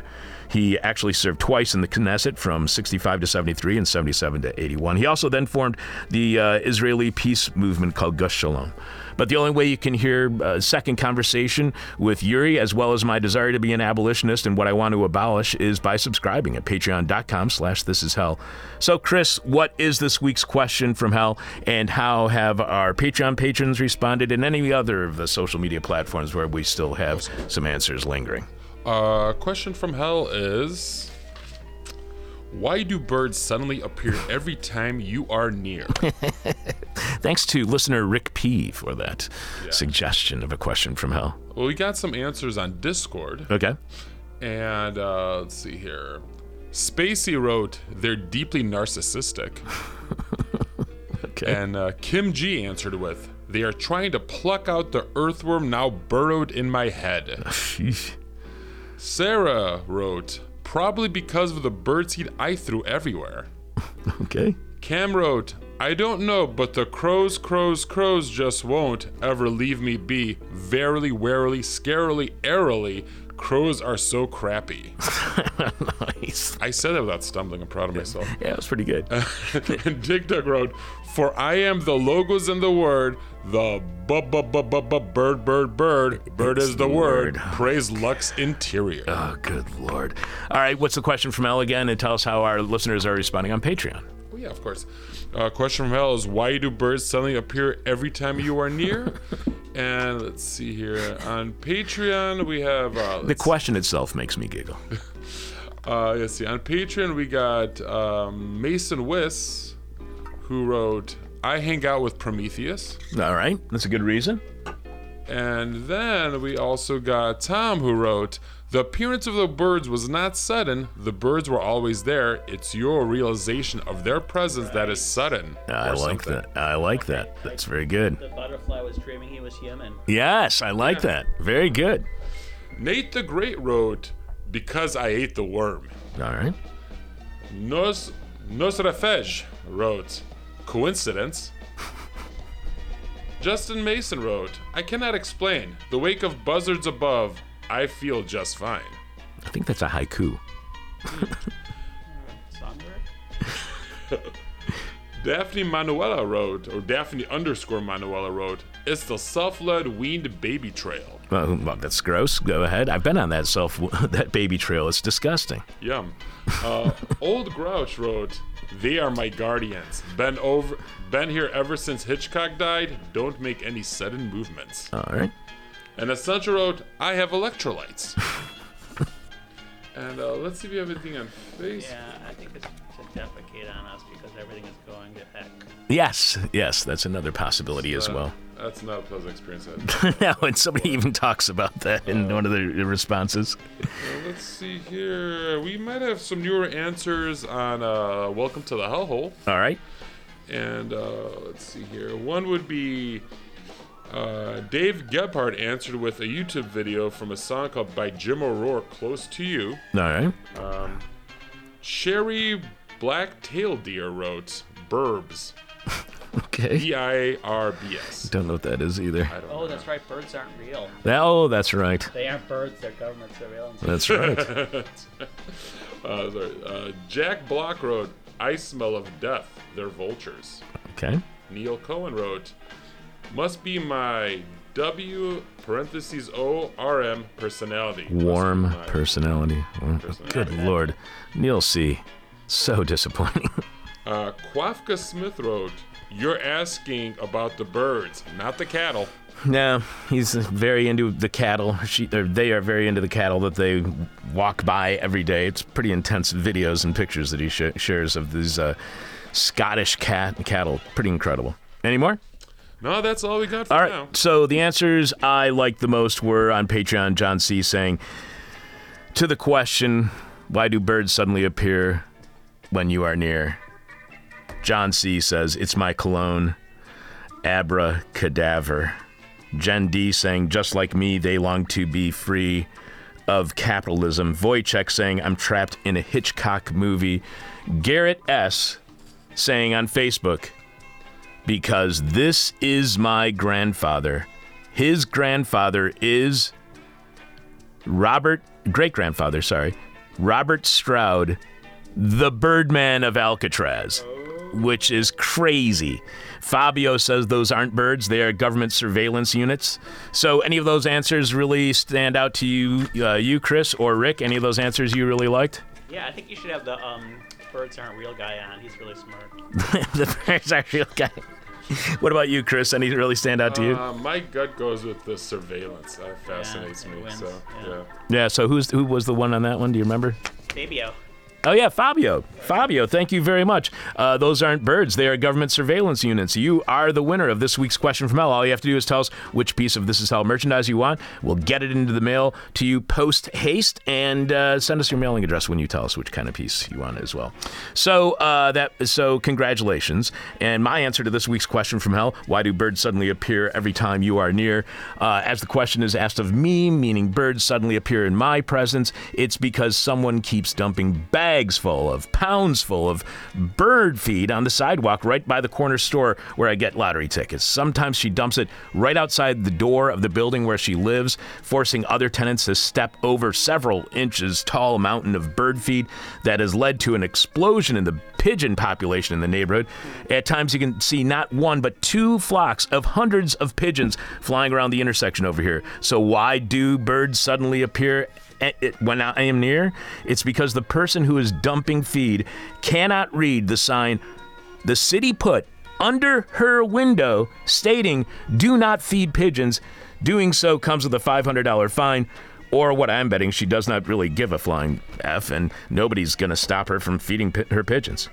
He actually served twice in the Knesset from 65 to 73 and 77 to 81. He also then formed the uh, Israeli peace movement called Gush Shalom. But the only way you can hear a second conversation with Yuri, as well as my desire to be an abolitionist and what I want to abolish, is by subscribing at patreon.com slash this is hell. So, Chris, what is this week's question from hell, and how have our Patreon patrons responded, and any other of the social media platforms where we still have some answers lingering? Uh, question from hell is Why do birds suddenly appear [LAUGHS] every time you are near? [LAUGHS] Thanks to listener Rick P for that suggestion of a question from hell. well, we got some answers on Discord. Okay. And uh, let's see here. Spacey wrote, They're deeply narcissistic. [LAUGHS] Okay. And uh, Kim G answered with, They are trying to pluck out the earthworm now burrowed in my head. Sarah wrote, Probably because of the birdseed I threw everywhere. [LAUGHS] Okay. Cam wrote, I don't know, but the crows, crows, crows just won't ever leave me be. Verily, warily, scarily, airily, crows are so crappy. [LAUGHS] Nice. I said that without stumbling. I'm proud of myself. Yeah, it was pretty good. and Dig Dug wrote, For I am the logos in the word, the bu bu bu bu bu bird bird bird. Bird It's is the the word. word. Praise Lux Interior. Oh, good lord. All right, what's the question from Elle again? And tell us how our listeners are responding on Patreon. Oh, yeah, of course. Uh, question from hell is why do birds suddenly appear every time you are near? [LAUGHS] and let's see here on Patreon we have uh, The let's, question itself makes me giggle. [LAUGHS] uh, let's see on Patreon we got um, Mason Wiss who wrote I hang out with Prometheus, All right, that's a good reason. and then we also got Tom who wrote the appearance of the birds was not sudden. The birds were always there. It's your realization of their presence that is sudden. I or like something. that. I like that. That's very good. The butterfly was dreaming he was human. Yes, I like that. Very good. Nate the Great wrote, Because I ate the worm. All right. Nos Nosrafej wrote, Coincidence? [LAUGHS] Justin Mason wrote, I cannot explain. The wake of buzzards above, I feel just fine. I think that's a haiku. [LAUGHS] Daphne Manuela wrote, or Daphne underscore Manuela wrote, It's the self-led weaned baby trail. Well, well, that's gross. Go ahead. I've been on that self [LAUGHS] that baby trail. It's disgusting. Yum. Uh, Old Grouch wrote, "They are my guardians. Been over, been here ever since Hitchcock died. Don't make any sudden movements." All right. And Essential wrote, "I have electrolytes." [LAUGHS] and uh, let's see if we have anything on Facebook. Yeah, I think it's to defecate on us because everything is going to heck. Yes, yes, that's another possibility as Uh, well. That's not a pleasant experience. Uh, [LAUGHS] no, and somebody even talks about that in one of the responses. let's see here. We might have some newer answers on uh, "Welcome to the Hellhole." All right. And uh, let's see here. One would be uh, Dave Gebhardt answered with a YouTube video from a song called by Jim O'Rourke, "Close to You." All right. Sherry Black Tail Deer wrote "Burbs," [LAUGHS] Okay. B-I-R-B-S. Don't know what that is either. I don't Oh, know. that's right. Birds aren't real. That- oh, that's right. They aren't birds. They're government surveillance. That's right. [LAUGHS] [LAUGHS] Uh, sorry. Uh, Jack Block wrote, "I smell of death. They're vultures." Okay. Neil Cohen wrote, "Must be my W parentheses O R M personality." Warm my- personality. Good lord. Neil C. So disappointing. [LAUGHS] Uh, Quafka Smith wrote, "You're asking about the birds, not the cattle." no, he's very into the cattle. She, they are very into the cattle that they walk by every day. It's pretty intense videos and pictures that he sh- shares of these uh, Scottish cat cattle. Pretty incredible. Any more? No, that's all we got for All right. now. So the answers I liked the most were on Patreon. John C. saying, to the question, why do birds suddenly appear when you are near? John C. says, it's my cologne. Abra cadaver. Jen D. saying, just like me, they long to be free of capitalism. Wojciech saying, I'm trapped in a Hitchcock movie. Garrett S. saying on Facebook, because this is my grandfather. His grandfather is Robert, great grandfather, sorry, Robert Stroud, the Birdman of Alcatraz, which is crazy. Fabio says those aren't birds, they are government surveillance units. So, any of those answers really stand out to you, uh, you, Chris, or Rick? Any of those answers you really liked? Yeah, I think you should have the um, birds aren't real guy on. He's really smart. [LAUGHS] the birds aren't real guy. What about you, Chris? Any really stand out to you? Uh, my gut goes with the surveillance. That fascinates it me. wins, So yeah. yeah. Yeah. So who's who was the one on that one? Do you remember? Fabio. Oh yeah, Fabio. Fabio, thank you very much. Uh, those aren't birds; they are government surveillance units. You are the winner of this week's question from hell. All you have to do is tell us which piece of This Is Hell merchandise you want. We'll get it into the mail to you post haste, and uh, send us your mailing address when you tell us which kind of piece you want as well. So uh, that so congratulations. And my answer to this week's question from hell: Why do birds suddenly appear every time you are near? Uh, as the question is asked of me, meaning birds suddenly appear in my presence, it's because someone keeps dumping bags full of pounds full of bird feed on the sidewalk right by the corner store where I get lottery tickets. Sometimes she dumps it right outside the door of the building where she lives, forcing other tenants to step over several inches tall mountain of bird feed that has led to an explosion in the pigeon population in the neighborhood. At times, you can see not one but two flocks of hundreds of pigeons flying around the intersection over here. So, why do birds suddenly appear when I am near? It's because the person who is dumping feed cannot read the sign the city put under her window stating, Do not feed pigeons. Doing so comes with a $500 fine. Or what I'm betting, she does not really give a flying F, and nobody's going to stop her from feeding her pigeons.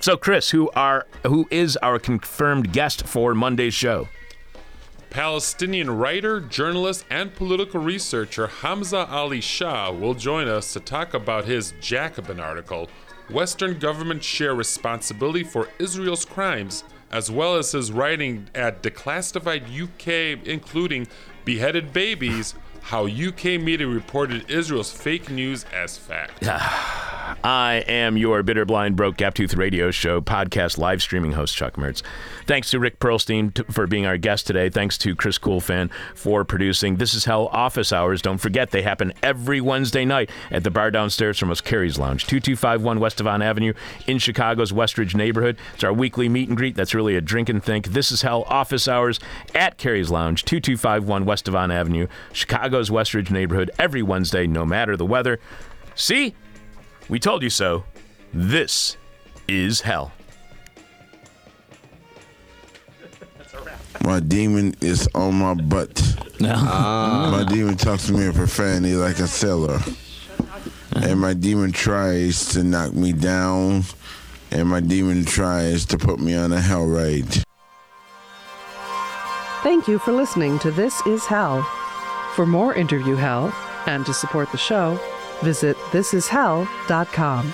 So, Chris, who are who is our confirmed guest for Monday's show? Palestinian writer, journalist, and political researcher Hamza Ali Shah will join us to talk about his Jacobin article, Western Governments Share Responsibility for Israel's Crimes, as well as his writing at Declassified UK, including Beheaded Babies How UK Media Reported Israel's Fake News as Fact. [SIGHS] I am your bitter, blind, broke, gap-toothed radio show podcast live streaming host, Chuck Mertz. Thanks to Rick Perlstein t- for being our guest today. Thanks to Chris Coolfan for producing. This is Hell office hours. Don't forget, they happen every Wednesday night at the bar downstairs from us, Cary's Lounge, 2251 West Devon Avenue in Chicago's Westridge neighborhood. It's our weekly meet and greet. That's really a drink and think. This is Hell office hours at Cary's Lounge, 2251 West Devon Avenue, Chicago's Westridge neighborhood, every Wednesday, no matter the weather. See? We told you so. This is hell. My demon is on my butt. [LAUGHS] Ah. My demon talks to me in profanity like a sailor. And my demon tries to knock me down. And my demon tries to put me on a hell ride. Thank you for listening to This Is Hell. For more interview hell and to support the show, visit thisishell.com.